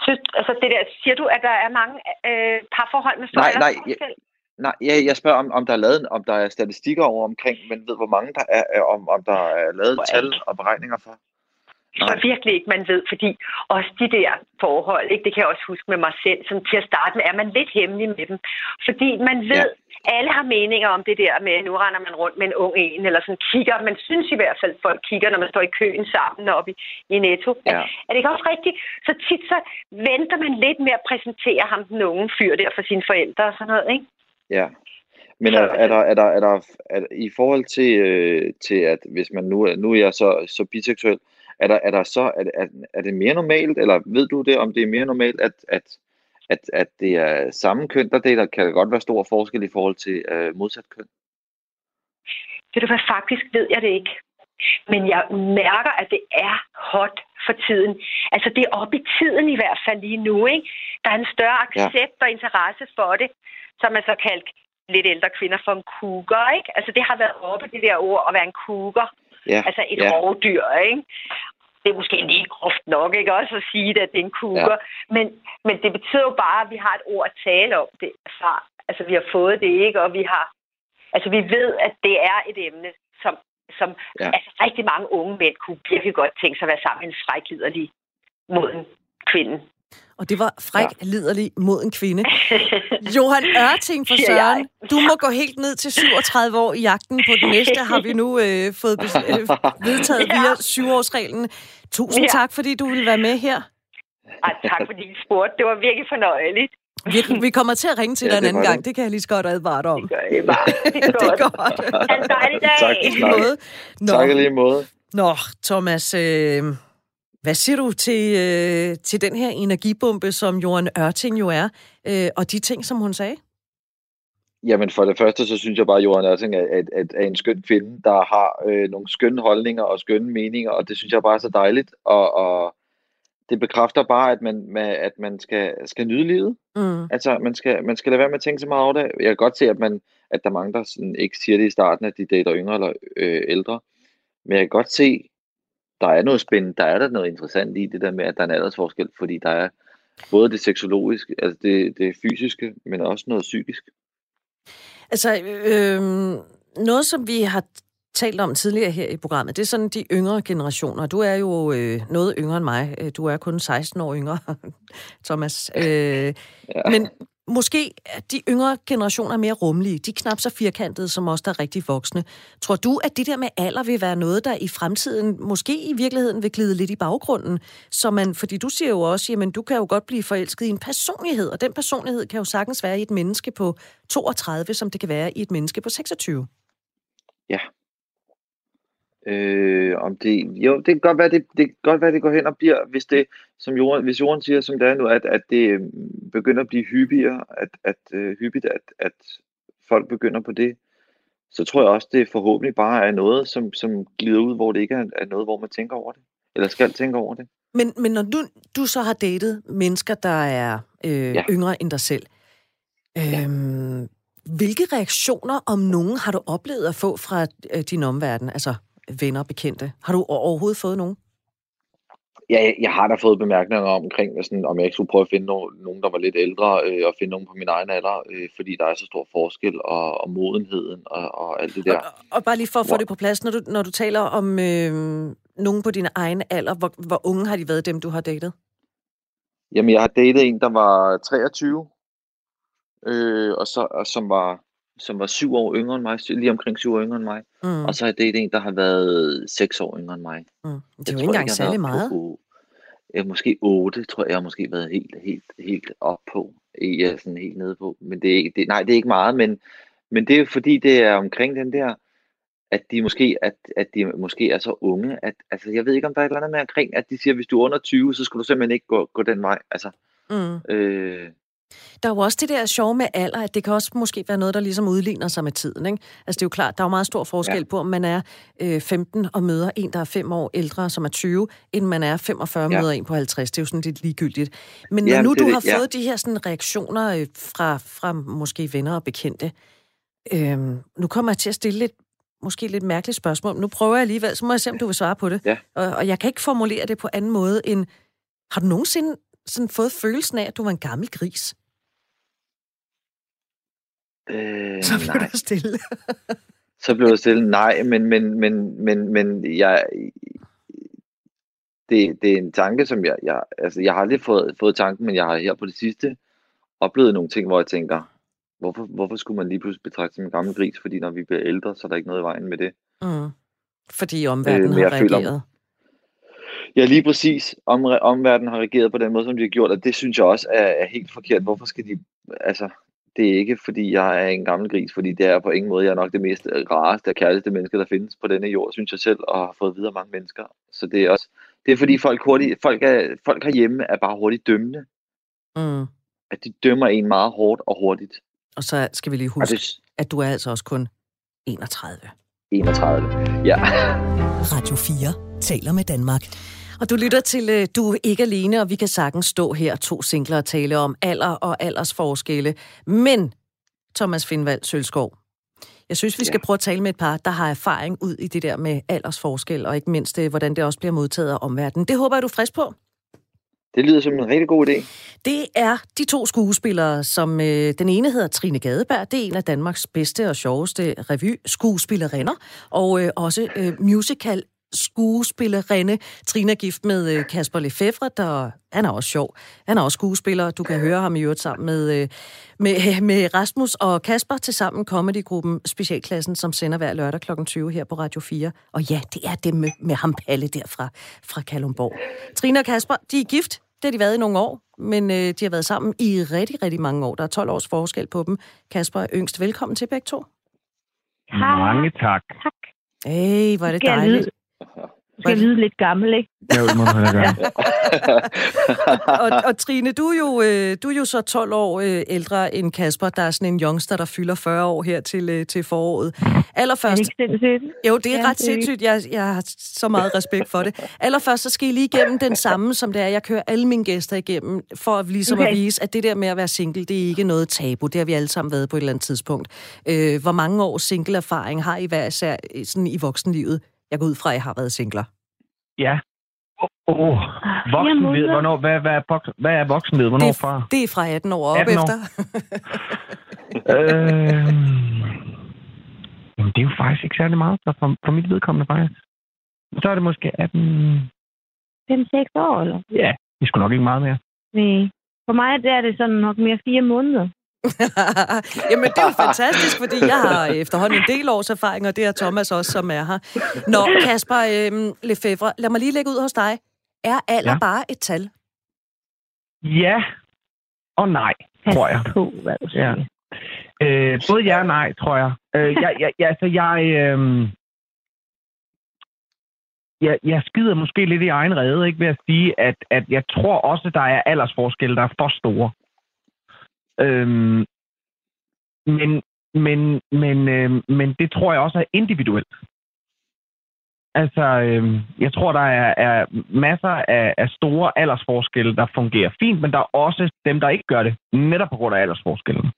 synes, altså det der, siger du, at der er mange øh, parforhold med stor nej, nej, jeg, nej, jeg, jeg spørger, om, om der er lavet, om der er statistikker over omkring, men ved, hvor mange der er, om, om der er lavet tal og beregninger for? tror jeg virkelig ikke, man ved, fordi også de der forhold, ikke, det kan jeg også huske med mig selv, som til at starte med, er man lidt hemmelig med dem. Fordi man ved, ja. alle har meninger om det der med, nu render man rundt med en ung en, eller sådan kigger, man synes i hvert fald, folk kigger, når man står i køen sammen oppe i, i Netto. Ja. Er, er det ikke også rigtigt? Så tit så venter man lidt med at præsentere ham den unge fyr der for sine forældre og sådan noget, ikke? Ja. Men er, er, der, er, der, er, der, er der, i forhold til, øh, til at hvis man nu, nu er jeg så, så biseksuel, er, der, er, der så, er, er, er det mere normalt, eller ved du det, om det er mere normalt, at, at, at, at det er samme køn, der deler, kan der godt være stor forskel i forhold til øh, modsat køn? Det du hvad, faktisk ved jeg det ikke. Men jeg mærker, at det er hot for tiden. Altså det er oppe i tiden i hvert fald lige nu. Ikke? Der er en større accept ja. og interesse for det, som er så kaldt lidt ældre kvinder for en cougar. Ikke? Altså det har været oppe det der ord at være en cougar. Ja. Altså et ja. rovdyr, ikke? Det er måske lige groft nok, ikke også at sige det, at det er en kuger. Ja. Men, men det betyder jo bare, at vi har et ord at tale om det fra. Altså vi har fået det, ikke? Og vi har... Altså vi ved, at det er et emne, som, som ja. altså, rigtig mange unge mænd kunne virkelig godt tænke sig at være sammen med en frækliderlig mod en kvinde. Og det var fræk, ja. liderlig mod en kvinde. *laughs* Johan Ørting for Søren, du må gå helt ned til 37 år i jagten på den næste, har vi nu øh, fået øh, vedtaget *laughs* ja. via syvårsreglen. Tusind ja. tak, fordi du ville være med her. Ej, tak fordi I spurgte. Det var virkelig fornøjeligt. Vi, vi kommer til at ringe til ja, dig en anden gang. Det kan jeg lige så godt advare dig om. Det gør I bare. *laughs* Det er godt. det er godt. Ha' en dejlig dag. Tak, tak. tak lige måde. Nå, Thomas... Øh hvad siger du til, øh, til den her energibombe, som Johan Ørting jo er, øh, og de ting, som hun sagde? Jamen for det første, så synes jeg bare, at Johan Ørting er, er, er, er en skøn kvinde, der har øh, nogle skønne holdninger og skønne meninger, og det synes jeg bare er så dejligt. Og, og det bekræfter bare, at man, med, at man skal, skal nyde livet. Mm. Altså, man skal, man skal lade være med at tænke så meget over det. Jeg kan godt se, at, man, at der er mange, der sådan, ikke siger det i starten, at de dater yngre eller øh, ældre. Men jeg kan godt se, der er noget spændende, der er der noget interessant i det der med, at der er en aldersforskel, fordi der er både det seksologiske, altså det, det fysiske, men også noget psykisk. Altså, øh, noget som vi har talt om tidligere her i programmet, det er sådan de yngre generationer. Du er jo øh, noget yngre end mig. Du er kun 16 år yngre, *laughs* Thomas. Øh, ja. Men måske er de yngre generationer mere rummelige. De er knap så firkantede som os, der er rigtig voksne. Tror du, at det der med alder vil være noget, der i fremtiden måske i virkeligheden vil glide lidt i baggrunden? Så man, fordi du siger jo også, jamen du kan jo godt blive forelsket i en personlighed, og den personlighed kan jo sagtens være i et menneske på 32, som det kan være i et menneske på 26. Ja. Øh, om det, jo, det kan godt være, det, det kan godt være, det går hen og bliver, hvis det, som jorden, hvis jorden siger, som det er nu, at, at det øh, begynder at blive hyppigere, at, at uh, hyppigt, at, at folk begynder på det, så tror jeg også, det forhåbentlig bare er noget, som, som glider ud, hvor det ikke er, er noget, hvor man tænker over det, eller skal tænke over det. Men, men når du, du så har datet mennesker, der er øh, ja. yngre end dig selv, øh, ja. Øhm, hvilke reaktioner, om nogen, har du oplevet at få fra øh, din omverden, altså venner og bekendte? Har du overhovedet fået nogen? Ja, jeg har da fået bemærkninger omkring, sådan, om jeg ikke skulle prøve at finde nogen, der var lidt ældre, øh, og finde nogen på min egen alder, øh, fordi der er så stor forskel, og, og modenheden, og, og alt det der. Og, og bare lige for at få det på plads, når du, når du taler om øh, nogen på din egen alder, hvor, hvor unge har de været, dem du har datet? Jamen, jeg har datet en, der var 23, øh, og så, og som var som var syv år yngre end mig, lige omkring syv år yngre end mig. Mm. Og så er det en, der har været seks år yngre end mig. Mm. Det er jo ikke engang særlig meget. På, ja, måske otte, tror jeg, jeg har måske været helt, helt, helt op på. Ja, sådan helt nede på. Men det er ikke, det, nej, det er ikke meget, men, men det er fordi, det er omkring den der, at de måske, at, at de måske er så unge, at altså, jeg ved ikke, om der er et eller andet med omkring, at de siger, at hvis du er under 20, så skal du simpelthen ikke gå, gå den vej. Altså, mm. øh, der er jo også det der sjove med alder, at det kan også måske være noget, der ligesom udligner sig med tiden. Ikke? Altså det er jo klart, der er jo meget stor forskel ja. på, om man er øh, 15 og møder en, der er 5 år ældre, som er 20, end man er 45 og ja. møder en på 50. Det er jo sådan lidt ligegyldigt. Men når ja, nu det, du har ja. fået de her sådan, reaktioner øh, fra, fra måske venner og bekendte, øh, nu kommer jeg til at stille lidt måske lidt mærkeligt spørgsmål. Nu prøver jeg alligevel, så må jeg se, om du vil svare på det. Ja. Og, og jeg kan ikke formulere det på anden måde end, har du nogensinde sådan fået følelsen af, at du var en gammel gris? Øh, så blev nej. der stille. *laughs* så blev der stille. Nej, men, men, men, men, men jeg, det, det er en tanke, som jeg, jeg, altså jeg har aldrig fået, fået tanken, men jeg har her på det sidste oplevet nogle ting, hvor jeg tænker, hvorfor, hvorfor skulle man lige pludselig betragte som en gammel gris, fordi når vi bliver ældre, så er der ikke noget i vejen med det. Mm. Fordi omverdenen øh, har reageret. Føler, Ja, lige præcis. Om, omverdenen har reageret på den måde, som de har gjort, og det synes jeg også er, er helt forkert. Hvorfor skal de... Altså, det er ikke, fordi jeg er en gammel gris, fordi det er på ingen måde, jeg er nok det mest rareste og kærligste menneske, der findes på denne jord, synes jeg selv, og har fået videre mange mennesker. Så det er også, det er fordi folk, hurtigt, folk, er, folk herhjemme er bare hurtigt dømmende. Mm. At de dømmer en meget hårdt og hurtigt. Og så skal vi lige huske, det, at du er altså også kun 31. 31, ja. Radio 4 taler med Danmark. Og du lytter til øh, Du er ikke alene, og vi kan sagtens stå her to singler og tale om alder og aldersforskelle. Men, Thomas Findvald Sølskov, jeg synes, vi skal ja. prøve at tale med et par, der har erfaring ud i det der med aldersforskel, og ikke mindst, øh, hvordan det også bliver modtaget af omverdenen. Det håber jeg, du er frisk på. Det lyder som en rigtig god idé. Det er de to skuespillere, som øh, den ene hedder Trine Gadeberg. Det er en af Danmarks bedste og sjoveste revy-skuespillerinder, og øh, også øh, musical skuespillerinde. Trina gift med øh, Kasper Lefebvre, der han er også sjov. Han er også skuespiller. Du kan høre ham i øvrigt sammen med, øh, med, *laughs* med Rasmus og Kasper til sammen comedygruppen Specialklassen, som sender hver lørdag kl. 20 her på Radio 4. Og ja, det er det med, med ham Palle derfra fra Kalumborg. Trina og Kasper, de er gift. Det har de været i nogle år, men øh, de har været sammen i rigtig, rigtig mange år. Der er 12 års forskel på dem. Kasper er yngst. Velkommen til begge to. Mange tak. Tak. Hey, hvor er det dejligt skal lyde lidt gammel, ikke? Ja, det må man gøre. og, og Trine, du er, jo, øh, du er jo så 12 år øh, ældre end Kasper. Der er sådan en youngster, der fylder 40 år her til, øh, til foråret. Allerførst... Er det ikke sindssygt? Jo, det er ja, ret sindssygt. Jeg, jeg har så meget respekt for det. Allerførst, så skal I lige igennem den samme, som det er. Jeg kører alle mine gæster igennem, for at, ligesom okay. at vise, at det der med at være single, det er ikke noget tabu. Det har vi alle sammen været på et eller andet tidspunkt. Øh, hvor mange års single-erfaring har I hver især sådan i voksenlivet? Jeg går ud fra, at I har været singler. Ja. Åh, oh, oh. voksenled. Hvornår, hvad, hvad, er, hvad er voksenled? Hvornår det, fra? Det er fra 18 år op 18 år. efter. *laughs* øh, jamen, det er jo faktisk ikke særlig meget, så for, for mit vedkommende faktisk. Så er det måske 18... 5-6 år, eller? Ja, det skulle nok ikke meget mere. Nej. For mig der er det sådan nok mere fire måneder. *laughs* Jamen, det er jo fantastisk, fordi jeg har efterhånden en del års erfaring, og det er Thomas også, som er her. Nå, Kasper øh, Lefebvre, lad mig lige lægge ud hos dig. Er alder ja. bare et tal? Ja og nej, tror jeg. På, hvad du siger. Ja. Øh, både ja og nej, tror jeg. Øh, jeg, jeg, jeg, altså, jeg, øh, jeg, jeg skider måske lidt i egen rede, ikke ved at sige, at, at jeg tror også, der er aldersforskelle, der er for store. Øhm, men, men, men, øh, men det tror jeg også er individuelt. Altså, øh, jeg tror, der er, er masser af, af store aldersforskelle, der fungerer fint, men der er også dem, der ikke gør det, netop på grund af aldersforskellen.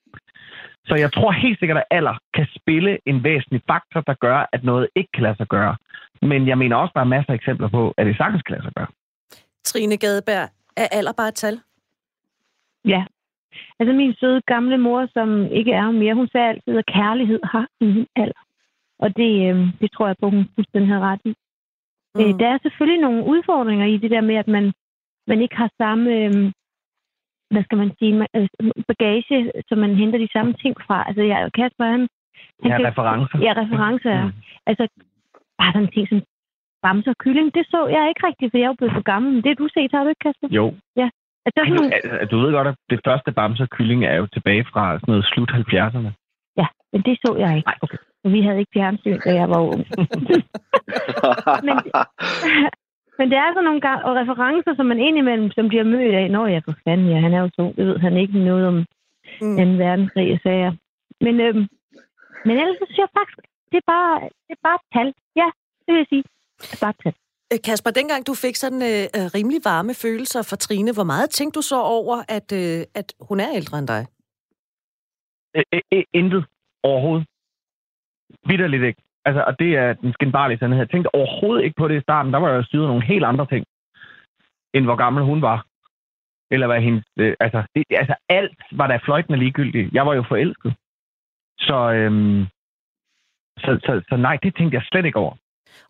Så jeg tror helt sikkert, at alder kan spille en væsentlig faktor, der gør, at noget ikke kan lade sig gøre. Men jeg mener også, at der er masser af eksempler på, at det sagtens kan lade sig gøre. Trine Gadeberg, er alder bare et tal? Altså min søde gamle mor, som ikke er mere, hun sagde altid, at kærlighed har ingen alder. Og det, øh, det tror jeg på, hun fuldstændig har ret i. Mm. Øh, der er selvfølgelig nogle udfordringer i det der med, at man, man ikke har samme, øh, hvad skal man sige, øh, bagage, så man henter de samme ting fra. Altså, jeg, Kasper, han... han ja, kan, referencer. Ja, referencer. Mm. Altså, bare sådan ting som bamse og kylling, det så jeg ikke rigtigt, for jeg er jo blevet for gammel. Men det du set, har du ikke, Kasper? Jo. Ja. Altså, Ej, nogle... du, ved godt, at det første bamse og kylling er jo tilbage fra sådan noget slut 70'erne. Ja, men det så jeg ikke. Nej, okay. Vi havde ikke fjernsyn, da jeg var ung. *laughs* men, *laughs* men det er altså nogle gang, og referencer, som man indimellem som bliver mødt af. Nå ja, for fanden, ja, han er jo så, det ved han ikke noget om mm. 2. verdenskrig, sager. Men, øhm, men ellers så synes jeg faktisk, det er bare, det er bare tal. Ja, det vil jeg sige. Det er bare tal. Øh, Kasper, dengang du fik sådan øh, øh, rimelig varme følelser for Trine, hvor meget tænkte du så over, at, øh, at hun er ældre end dig? Intet overhovedet. Vitterligt ikke. Altså, og det er den skinbarlige sandhed. Jeg tænkte overhovedet ikke på det i starten. Der var jo styret nogle helt andre ting, end hvor gammel hun var. Eller hvad hendes... Øh, altså, det, altså, alt var da fløjtende ligegyldigt. Jeg var jo forelsket. Så, øhm, så, så, så nej, det tænkte jeg slet ikke over.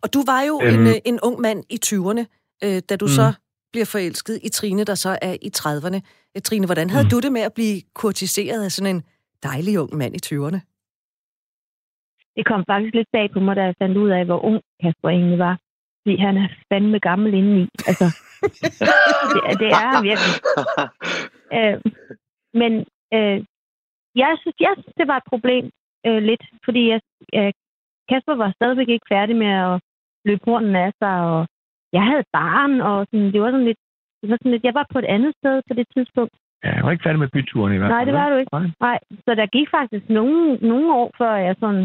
Og du var jo øhm, en, øh, en ung mand i 20'erne, øh, da du mm. så bliver forelsket i Trine, der så er i 30'erne. Øh, Trine, hvordan havde mm. du det med at blive kurtiseret af sådan en dejlig ung mand i 20'erne? Det kom faktisk lidt bag på mig, da jeg fandt ud af, hvor ung Kasper egentlig var. Fordi han er fandme gammel indeni. Altså, *laughs* det, det er han virkelig. Øh, men øh, jeg, synes, jeg synes, det var et problem øh, lidt, fordi jeg, øh, Kasper var stadigvæk ikke færdig med at løbe hornen af sig, og jeg havde barn, og sådan, det var sådan lidt, det var sådan lidt, jeg var på et andet sted på det tidspunkt. Ja, jeg var ikke færdig med byturen i hvert fald. Nej, det var du ikke. Nej. Nej. Så der gik faktisk nogle, nogle år, før jeg sådan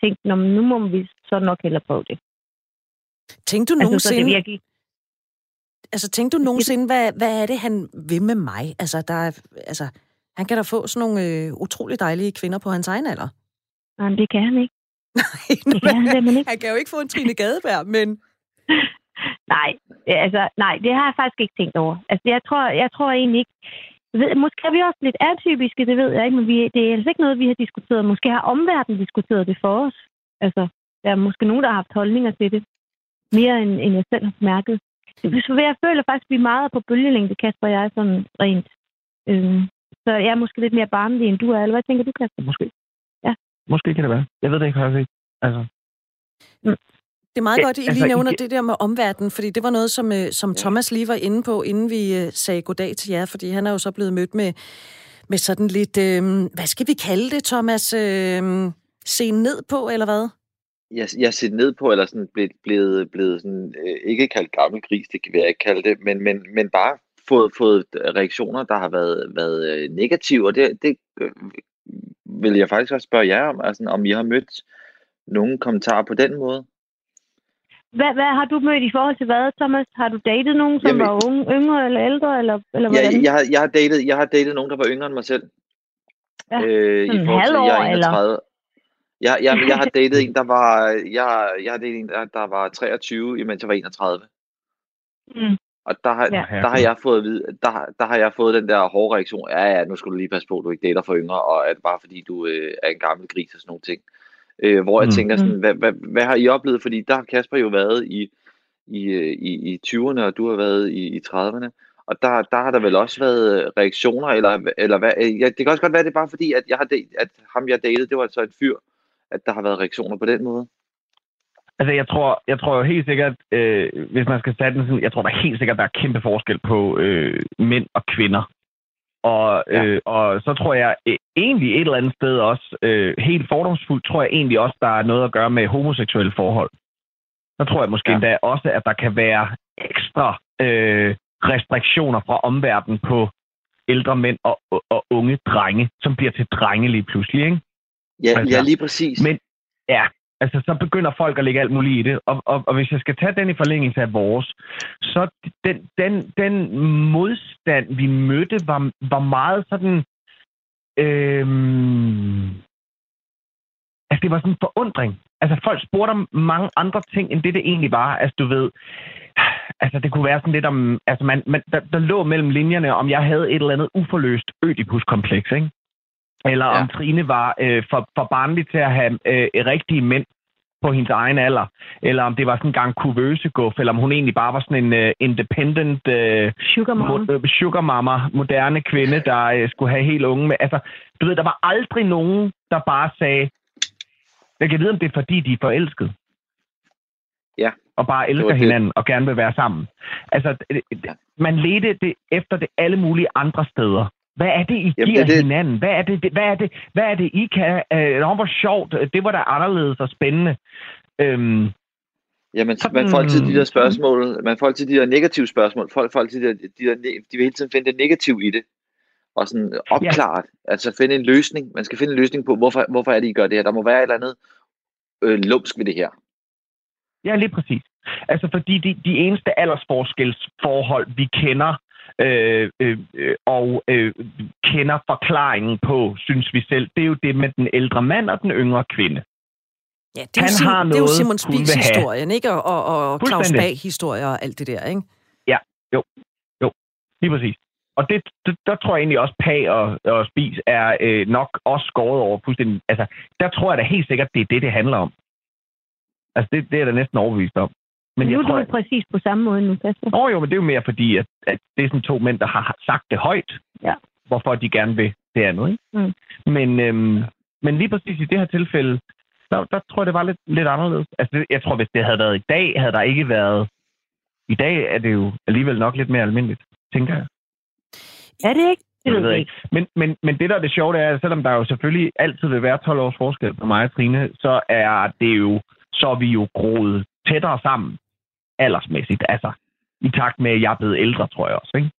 tænkte, nu må vi så nok hellere prøve det. Tænkte du altså, nogensinde... Det virkelig... Altså, tænkte du nogensinde, hvad, hvad er det, han vil med mig? Altså, der er, altså, han kan da få sådan nogle øh, utrolig dejlige kvinder på hans egen alder. Nej, det kan han ikke. *laughs* Nej, han, ikke. han kan jo ikke få en Trine Gadeberg, men... *laughs* nej, altså, nej, det har jeg faktisk ikke tænkt over. Altså, jeg tror, jeg tror egentlig ikke... Ved, måske er vi også lidt atypiske, det ved jeg ikke, men vi, det er altså ikke noget, vi har diskuteret. Måske har omverdenen diskuteret det for os. Altså, der er måske nogen, der har haft holdninger til det. Mere end, end jeg selv har mærket. Så jeg føler faktisk, at vi er meget på bølgelængde, Kasper og jeg, sådan rent. Øhm, så jeg er måske lidt mere barnlig, end du er. Eller hvad tænker du, Kasper? Måske. Måske kan det være. Jeg ved det ikke, har jeg Altså. Mm. Det er meget godt, at I altså, lige nævner det der med omverdenen, fordi det var noget, som, øh, som Thomas lige var inde på, inden vi øh, sagde goddag til jer, fordi han er jo så blevet mødt med, med sådan lidt, øh, hvad skal vi kalde det, Thomas? Øh, se ned på, eller hvad? Jeg, jeg set ned på, eller sådan blevet, blevet, blevet sådan, øh, ikke kaldt gammel gris, det kan jeg ikke kalde det, men, men, men bare fået, fået reaktioner, der har været, været negative, og det, det vil jeg faktisk også spørge jer om, altså, om I har mødt nogle kommentarer på den måde. Hvad, hvad har du mødt i forhold til hvad, Thomas? Har du datet nogen, som Jamen, var unge, yngre eller ældre? Eller, eller ja, jeg, har, jeg, har datet, jeg har datet nogen, der var yngre end mig selv. Ja, øh, i forhold til, jeg er 31. Eller? Jeg, jeg, jeg har *laughs* datet en, der var, jeg, jeg har datet en, der, der var 23, imens jeg var 31. Mm. Og der har, ja. der har jeg fået at vide, der, der har jeg fået den der hårde reaktion, ja, ja, nu skal du lige passe på, at du ikke dater for yngre, og at bare fordi du øh, er en gammel gris og sådan nogle ting. Øh, hvor jeg mm. tænker sådan, mm. hvad, hvad, hvad har I oplevet? Fordi der har Kasper jo været i, i, i, i 20'erne, og du har været i, i 30'erne. Og der, der har der vel også været reaktioner, eller, eller hvad? Ja, det kan også godt være, det er bare fordi, at, jeg har det, at ham, jeg datede, det var altså et fyr, at der har været reaktioner på den måde. Altså, jeg tror, jeg tror jo helt sikkert, øh, hvis man skal sætte den sådan, jeg tror der er helt sikkert, der er kæmpe forskel på øh, mænd og kvinder. Og, ja. øh, og så tror jeg øh, egentlig et eller andet sted også, øh, helt fordomsfuldt, tror jeg egentlig også, der er noget at gøre med homoseksuelle forhold. Så tror jeg måske ja. endda også, at der kan være ekstra øh, restriktioner fra omverdenen på ældre mænd og, og, og unge drenge, som bliver til drenge lige pludselig, ikke? Ja, altså, ja lige præcis. Men ja, altså så begynder folk at lægge alt muligt i det. Og, og, og hvis jeg skal tage den i forlængelse af vores, så den, den, den modstand, vi mødte, var, var meget sådan... Øhm, altså det var sådan en forundring. Altså folk spurgte om mange andre ting, end det det egentlig var. Altså du ved, altså det kunne være sådan lidt om, altså man, man, der, der lå mellem linjerne, om jeg havde et eller andet uforløst ødipuskompleks, ikke? Eller ja. om Trine var øh, for, for barnlig til at have øh, rigtige mænd på hendes egen alder, eller om det var sådan en gang kuvøseguff, eller om hun egentlig bare var sådan en uh, independent uh, sugar, mama. Mo- sugar mama, moderne kvinde, der uh, skulle have helt unge med. Altså, du ved, der var aldrig nogen, der bare sagde, jeg kan vide, om det er fordi, de er forelskede. Ja. Og bare elsker hinanden og gerne vil være sammen. Altså, man ledte det efter det alle mulige andre steder. Hvad er det, I Jamen, giver det, det... hinanden? Hvad er det, hvad er det, hvad er det I kan? Øh, hvor sjovt. Det var da anderledes og spændende. Øhm, Jamen, sådan... man får altid de der spørgsmål, man får altid de der negative spørgsmål, folk får altid de der, de, der, de vil hele tiden finde det negative i det, og sådan opklaret, ja. altså finde en løsning, man skal finde en løsning på, hvorfor, hvorfor er det, I gør det her, der må være et eller andet øh, lumsk ved det her. Ja, lige præcis. Altså, fordi de, de eneste aldersforskelsforhold, vi kender, øh, øh, og øh, kender forklaringen på, synes vi selv, det er jo det med den ældre mand og den yngre kvinde. Ja, det er, Han jo, har det er jo Simon Spies historien, ikke? Og, og, og Claus Bag historier og alt det der, ikke? Ja, jo. Jo, lige præcis. Og det, det, der tror jeg egentlig også, Pag og, og Spis er øh, nok også skåret over fuldstændig. Altså, der tror jeg da helt sikkert, det er det, det handler om. Altså, det, det er jeg da næsten overbevist om. Men nu jeg er du præcis på samme måde nu, Kasper. Nå jo, men det er jo mere fordi, at, at det er sådan to mænd, der har sagt det højt, ja. hvorfor de gerne vil det andet. Ikke? Mm. Men, øhm, men lige præcis i det her tilfælde, der, der tror jeg, det var lidt, lidt anderledes. Altså, det, jeg tror, hvis det havde været i dag, havde der ikke været... I dag er det jo alligevel nok lidt mere almindeligt, tænker jeg. Er det ikke? Det ved jeg ikke. Men, men, men det, der er det sjove, det er, at selvom der jo selvfølgelig altid vil være 12 års forskel på mig og Trine, så er det jo, så er vi jo groet tættere sammen aldersmæssigt. Altså, i takt med, at jeg er blevet ældre, tror jeg også. Ikke?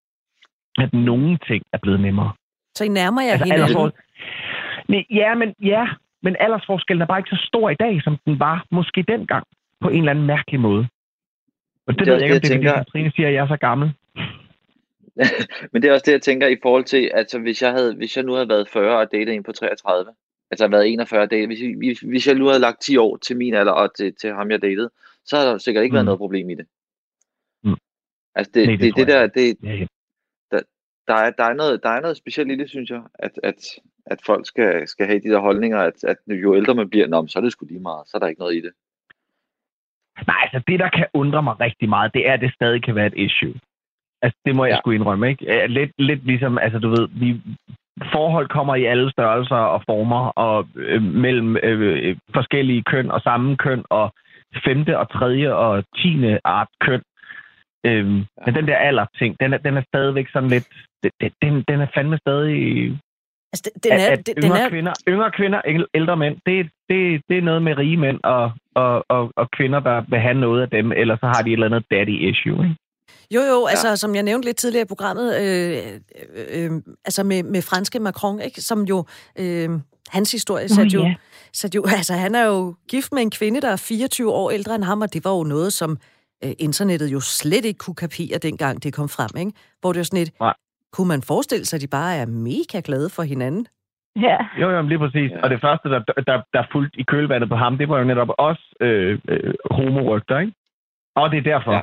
At nogle ting er blevet nemmere. Så I nærmer jer altså, hinanden? For... Nej, ja, men, ja, men aldersforskellen er bare ikke så stor i dag, som den var måske dengang, på en eller anden mærkelig måde. Og det, det ved jeg ikke, om det er, tænker... fordi Trine siger, at jeg er så gammel. *laughs* men det er også det, jeg tænker i forhold til, altså hvis jeg, havde, hvis jeg nu havde været 40 og datet en på 33, altså været 41 og datet, hvis, hvis jeg nu havde lagt 10 år til min alder og til, til ham, jeg datede, så har der sikkert ikke mm. været noget problem i det. Mm. Altså det, Nej, det, det, det der, det, ja, ja. Der, der, er, der, er noget, der er noget specielt i det, synes jeg, at, at, at folk skal, skal have de der holdninger, at, at jo ældre man bliver, nå, så er det sgu lige meget, så er der ikke noget i det. Nej, altså det, der kan undre mig rigtig meget, det er, at det stadig kan være et issue. Altså, det må jeg ja. sgu indrømme, ikke? Lidt, lidt ligesom, altså du ved, vi, forhold kommer i alle størrelser og former, og øh, mellem øh, forskellige køn og samme køn, og femte og tredje og tiende art køn. Øhm, ja. Men den der alder ting, den er, den er stadigvæk sådan lidt, den, den er fandme stadig... Altså, den er, at, at yngre, den er... Kvinder, yngre kvinder, ældre mænd, det, det, det er noget med rige mænd og, og, og, og kvinder, der vil have noget af dem, eller så har de et eller andet daddy issue, ikke? Jo, jo, altså som jeg nævnte lidt tidligere i programmet, øh, øh, øh, altså med, med franske Macron, ikke, som jo, øh, hans historie satte jo, sat jo, *laughs* altså han er jo gift med en kvinde, der er 24 år ældre end ham, og det var jo noget, som øh, internettet jo slet ikke kunne kapere, dengang det kom frem, ikke? Hvor det var sådan et, Nej. kunne man forestille sig, at de bare er mega glade for hinanden? Ja. Jo, jo, lige præcis. Ja. Og det første, der, der, der fulgte i kølvandet på ham, det var jo netop også øh, øh, homorygter, ikke? Og det er derfor. Ja.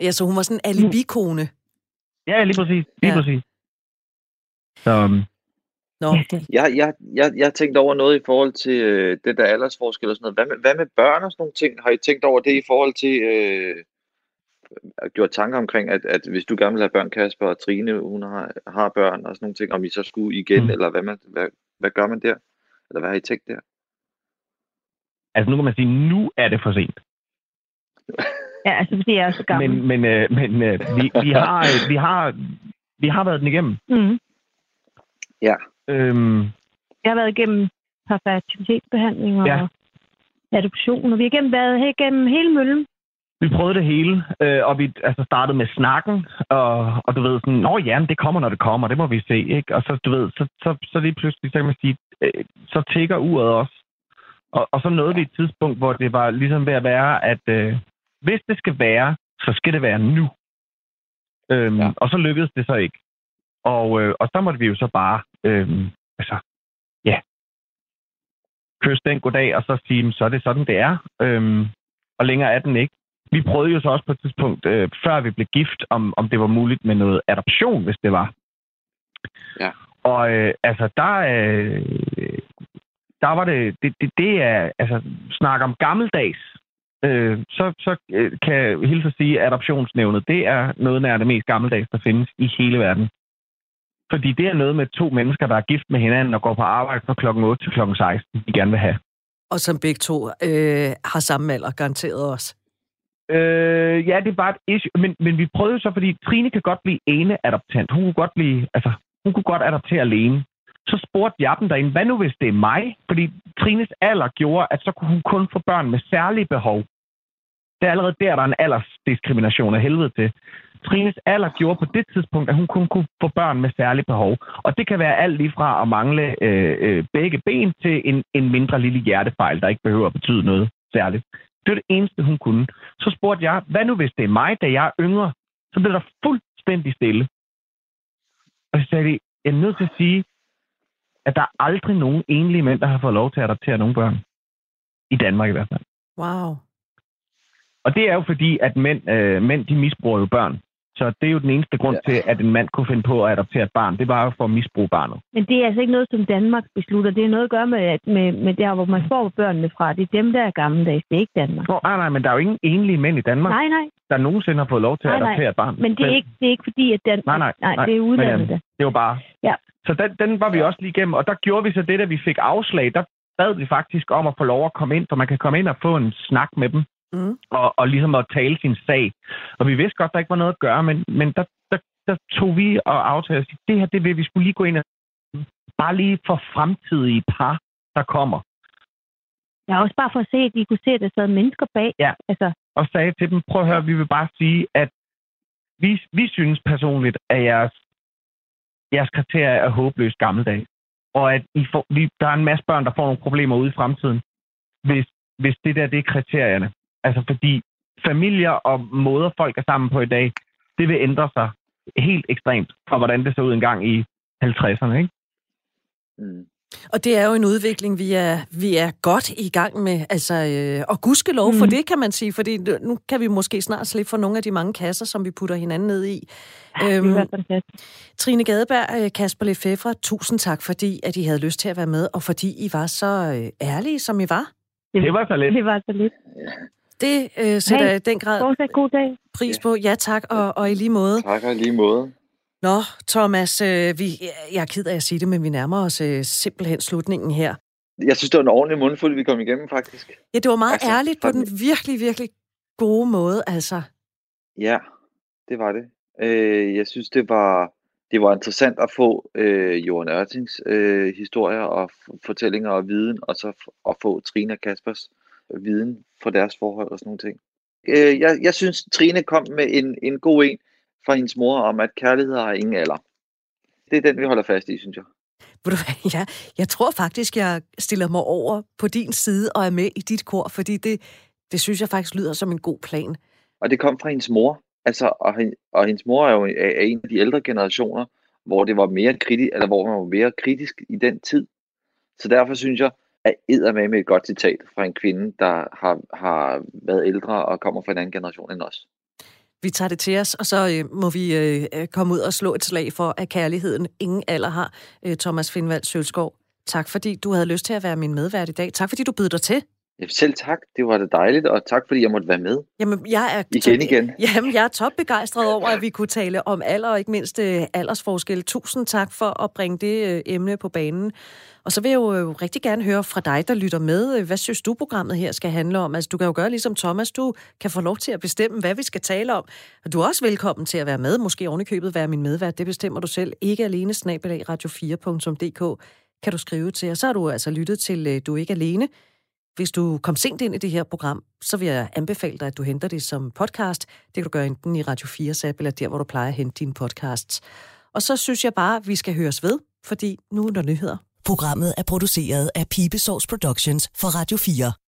Ja, så hun var sådan en alibi-kone. Ja, lige præcis. Lige ja. præcis. Så, Nå. Jeg, jeg, jeg, jeg tænkte over noget i forhold til øh, det der aldersforskel og sådan noget. Hvad med, hvad med børn og sådan nogle ting? Har I tænkt over det i forhold til... Øh, gjort tanker omkring, at, at hvis du gerne vil have børn, Kasper og Trine, hun har, har børn og sådan nogle ting, om I så skulle igen, mm. eller hvad, man, hvad, hvad gør man der? Eller hvad har I tænkt der? Altså nu kan man sige, nu er det for sent. *laughs* Ja, altså fordi jeg er så gammel. Men, men, øh, men øh, vi, vi, har, vi, har, vi har været den igennem. Mm. Ja. Øhm, jeg har været igennem fertilitetsbehandling og ja. adoption, og vi har gennem været igennem hele møllen. Vi prøvede det hele, øh, og vi altså, startede med snakken, og, og du ved sådan, nå ja, det kommer, når det kommer, det må vi se, ikke? Og så, du ved, så, så, så lige pludselig, så kan man sige, øh, så tigger uret også. Og, og så nåede vi et tidspunkt, hvor det var ligesom ved at være, at øh, hvis det skal være, så skal det være nu. Øhm, ja. Og så lykkedes det så ikke. Og, øh, og så måtte vi jo så bare, øh, altså, ja, kysse den goddag, og så sige, så er det sådan, det er. Øhm, og længere er den ikke. Vi prøvede jo så også på et tidspunkt, øh, før vi blev gift, om, om det var muligt med noget adoption, hvis det var. Ja. Og øh, altså, der, øh, der var det, det, det, det er, altså, snak om gammeldags, øh, så, så øh, kan jeg hilse at sige, at adoptionsnævnet, det er noget nær det mest gammeldags, der findes i hele verden. Fordi det er noget med to mennesker, der er gift med hinanden og går på arbejde fra klokken 8 til klokken 16, de gerne vil have. Og som begge to øh, har samme alder, garanteret også. Øh, ja, det er bare et issue. Men, men vi prøvede så, fordi Trine kan godt blive ene adoptant. Hun kunne godt blive, altså, hun kunne godt adoptere alene. Så spurgte jeg dem derinde, hvad nu hvis det er mig? Fordi Trines alder gjorde, at så kunne hun kun få børn med særlige behov. Det er allerede der, der er en diskrimination af helvede til. Trines alder gjorde på det tidspunkt, at hun kun kunne få børn med særlige behov. Og det kan være alt lige fra at mangle øh, øh, begge ben til en, en mindre lille hjertefejl, der ikke behøver at betyde noget særligt. Det var det eneste, hun kunne. Så spurgte jeg, hvad nu hvis det er mig, da jeg er yngre? Så blev der fuldstændig stille. Og så sagde de, jeg er nødt til at sige, at der er aldrig nogen enlige mænd, der har fået lov til at adoptere nogle børn. I Danmark i hvert fald. Wow. Og det er jo fordi, at mænd, øh, mænd de misbruger jo børn. Så det er jo den eneste grund ja. til, at en mand kunne finde på at adoptere et barn. Det var jo for at misbruge barnet. Men det er altså ikke noget, som Danmark beslutter. Det er noget at gøre med, med, med der, hvor man får børnene fra. Det er dem, der er gammeldags. Det er ikke Danmark. Oh, nej, nej, men der er jo ingen enlige mænd i Danmark, nej, nej. der nogensinde har fået lov til nej, at adoptere nej. et barn. Men det er, ikke, det er ikke fordi, at den... Nej, nej, nej, nej det er udlandet. Men, det var bare... Ja. Så den, den var vi også lige igennem, og der gjorde vi så det, da vi fik afslag. Der bad vi faktisk om at få lov at komme ind, for man kan komme ind og få en snak med dem mm. og, og ligesom at tale sin sag. Og vi vidste godt, der ikke var noget at gøre, men, men der, der, der tog vi og aftalte at det her, det vil vi skulle lige gå ind og bare lige for fremtidige par, der kommer. Ja, også bare for at se, at de kunne se, at der sad mennesker bag. Ja, altså. og sagde til dem, prøv at høre, vi vil bare sige, at vi, vi synes personligt, at jeres, jeres kriterier er håbløst gammeldags. Og at I får, vi, der er en masse børn, der får nogle problemer ude i fremtiden, hvis, hvis det der det er kriterierne. Altså fordi familier og måder, folk er sammen på i dag, det vil ændre sig helt ekstremt fra, hvordan det så ud engang i 50'erne, ikke? Mm. Og det er jo en udvikling, vi er, vi er godt i gang med. Altså, øh, og gudskelov mm. for det, kan man sige, fordi nu kan vi måske snart slippe for nogle af de mange kasser, som vi putter hinanden ned i. Ja, øhm, Trine Gadeberg, øh, Kasper Lefebvre, tusind tak, fordi at I havde lyst til at være med, og fordi I var så øh, ærlige, som I var. Det var så lidt. Det var så lidt. Det øh, sætter hey, jeg den grad fortsat god dag. pris på. Ja, tak, og, og i lige måde. Tak, og i lige måde. Nå, Thomas, øh, vi, jeg er ked af at sige det, men vi nærmer os øh, simpelthen slutningen her. Jeg synes, det var en ordentlig mundfuld, vi kom igennem, faktisk. Ja, det var meget altså, ærligt på den virkelig, virkelig gode måde, altså. Ja, det var det. Øh, jeg synes, det var, det var interessant at få øh, Johan Ørtings øh, historier og fortællinger og viden, og så at få Trina Kaspers viden for deres forhold og sådan nogle ting. Øh, jeg, jeg synes, Trine kom med en, en god en fra hendes mor om, at kærlighed har ingen alder. Det er den, vi holder fast i, synes jeg. Ved du hvad, *laughs* jeg, jeg tror faktisk, jeg stiller mig over på din side og er med i dit kor, fordi det, det synes jeg faktisk lyder som en god plan. Og det kom fra hendes mor. Altså, og, og hendes mor er jo er en af de ældre generationer, hvor det var mere kritisk, eller hvor man var mere kritisk i den tid. Så derfor synes jeg, æder med med et godt citat fra en kvinde, der har, har været ældre og kommer fra en anden generation end os. Vi tager det til os, og så øh, må vi øh, komme ud og slå et slag for, at kærligheden ingen alder har. Øh, Thomas Findvald Sølskov, tak fordi du havde lyst til at være min medvært i dag. Tak fordi du bød dig til. Selv tak. Det var det dejligt, og tak fordi jeg måtte være med. Jamen, jeg er igen igen. *laughs* Jamen, jeg er topbegejstret over, at vi kunne tale om alder, og ikke mindst øh, aldersforskel. Tusind tak for at bringe det øh, emne på banen. Og så vil jeg jo øh, rigtig gerne høre fra dig, der lytter med. Øh, hvad synes du, programmet her skal handle om? Altså, du kan jo gøre ligesom Thomas. Du kan få lov til at bestemme, hvad vi skal tale om. Og du er også velkommen til at være med. Måske ovenikøbet være min medvært. Det bestemmer du selv. Ikke alene snabelag radio4.dk kan du skrive til. Og så har du altså lyttet til øh, Du er ikke alene Hvis du kom sent ind i det her program, så vil jeg anbefale dig, at du henter det som podcast. Det kan du gøre enten i Radio 4-app, eller der, hvor du plejer at hente dine podcasts. Og så synes jeg bare, at vi skal høres ved, fordi nu er der nyheder. Programmet er produceret af Pibesource Productions for Radio 4.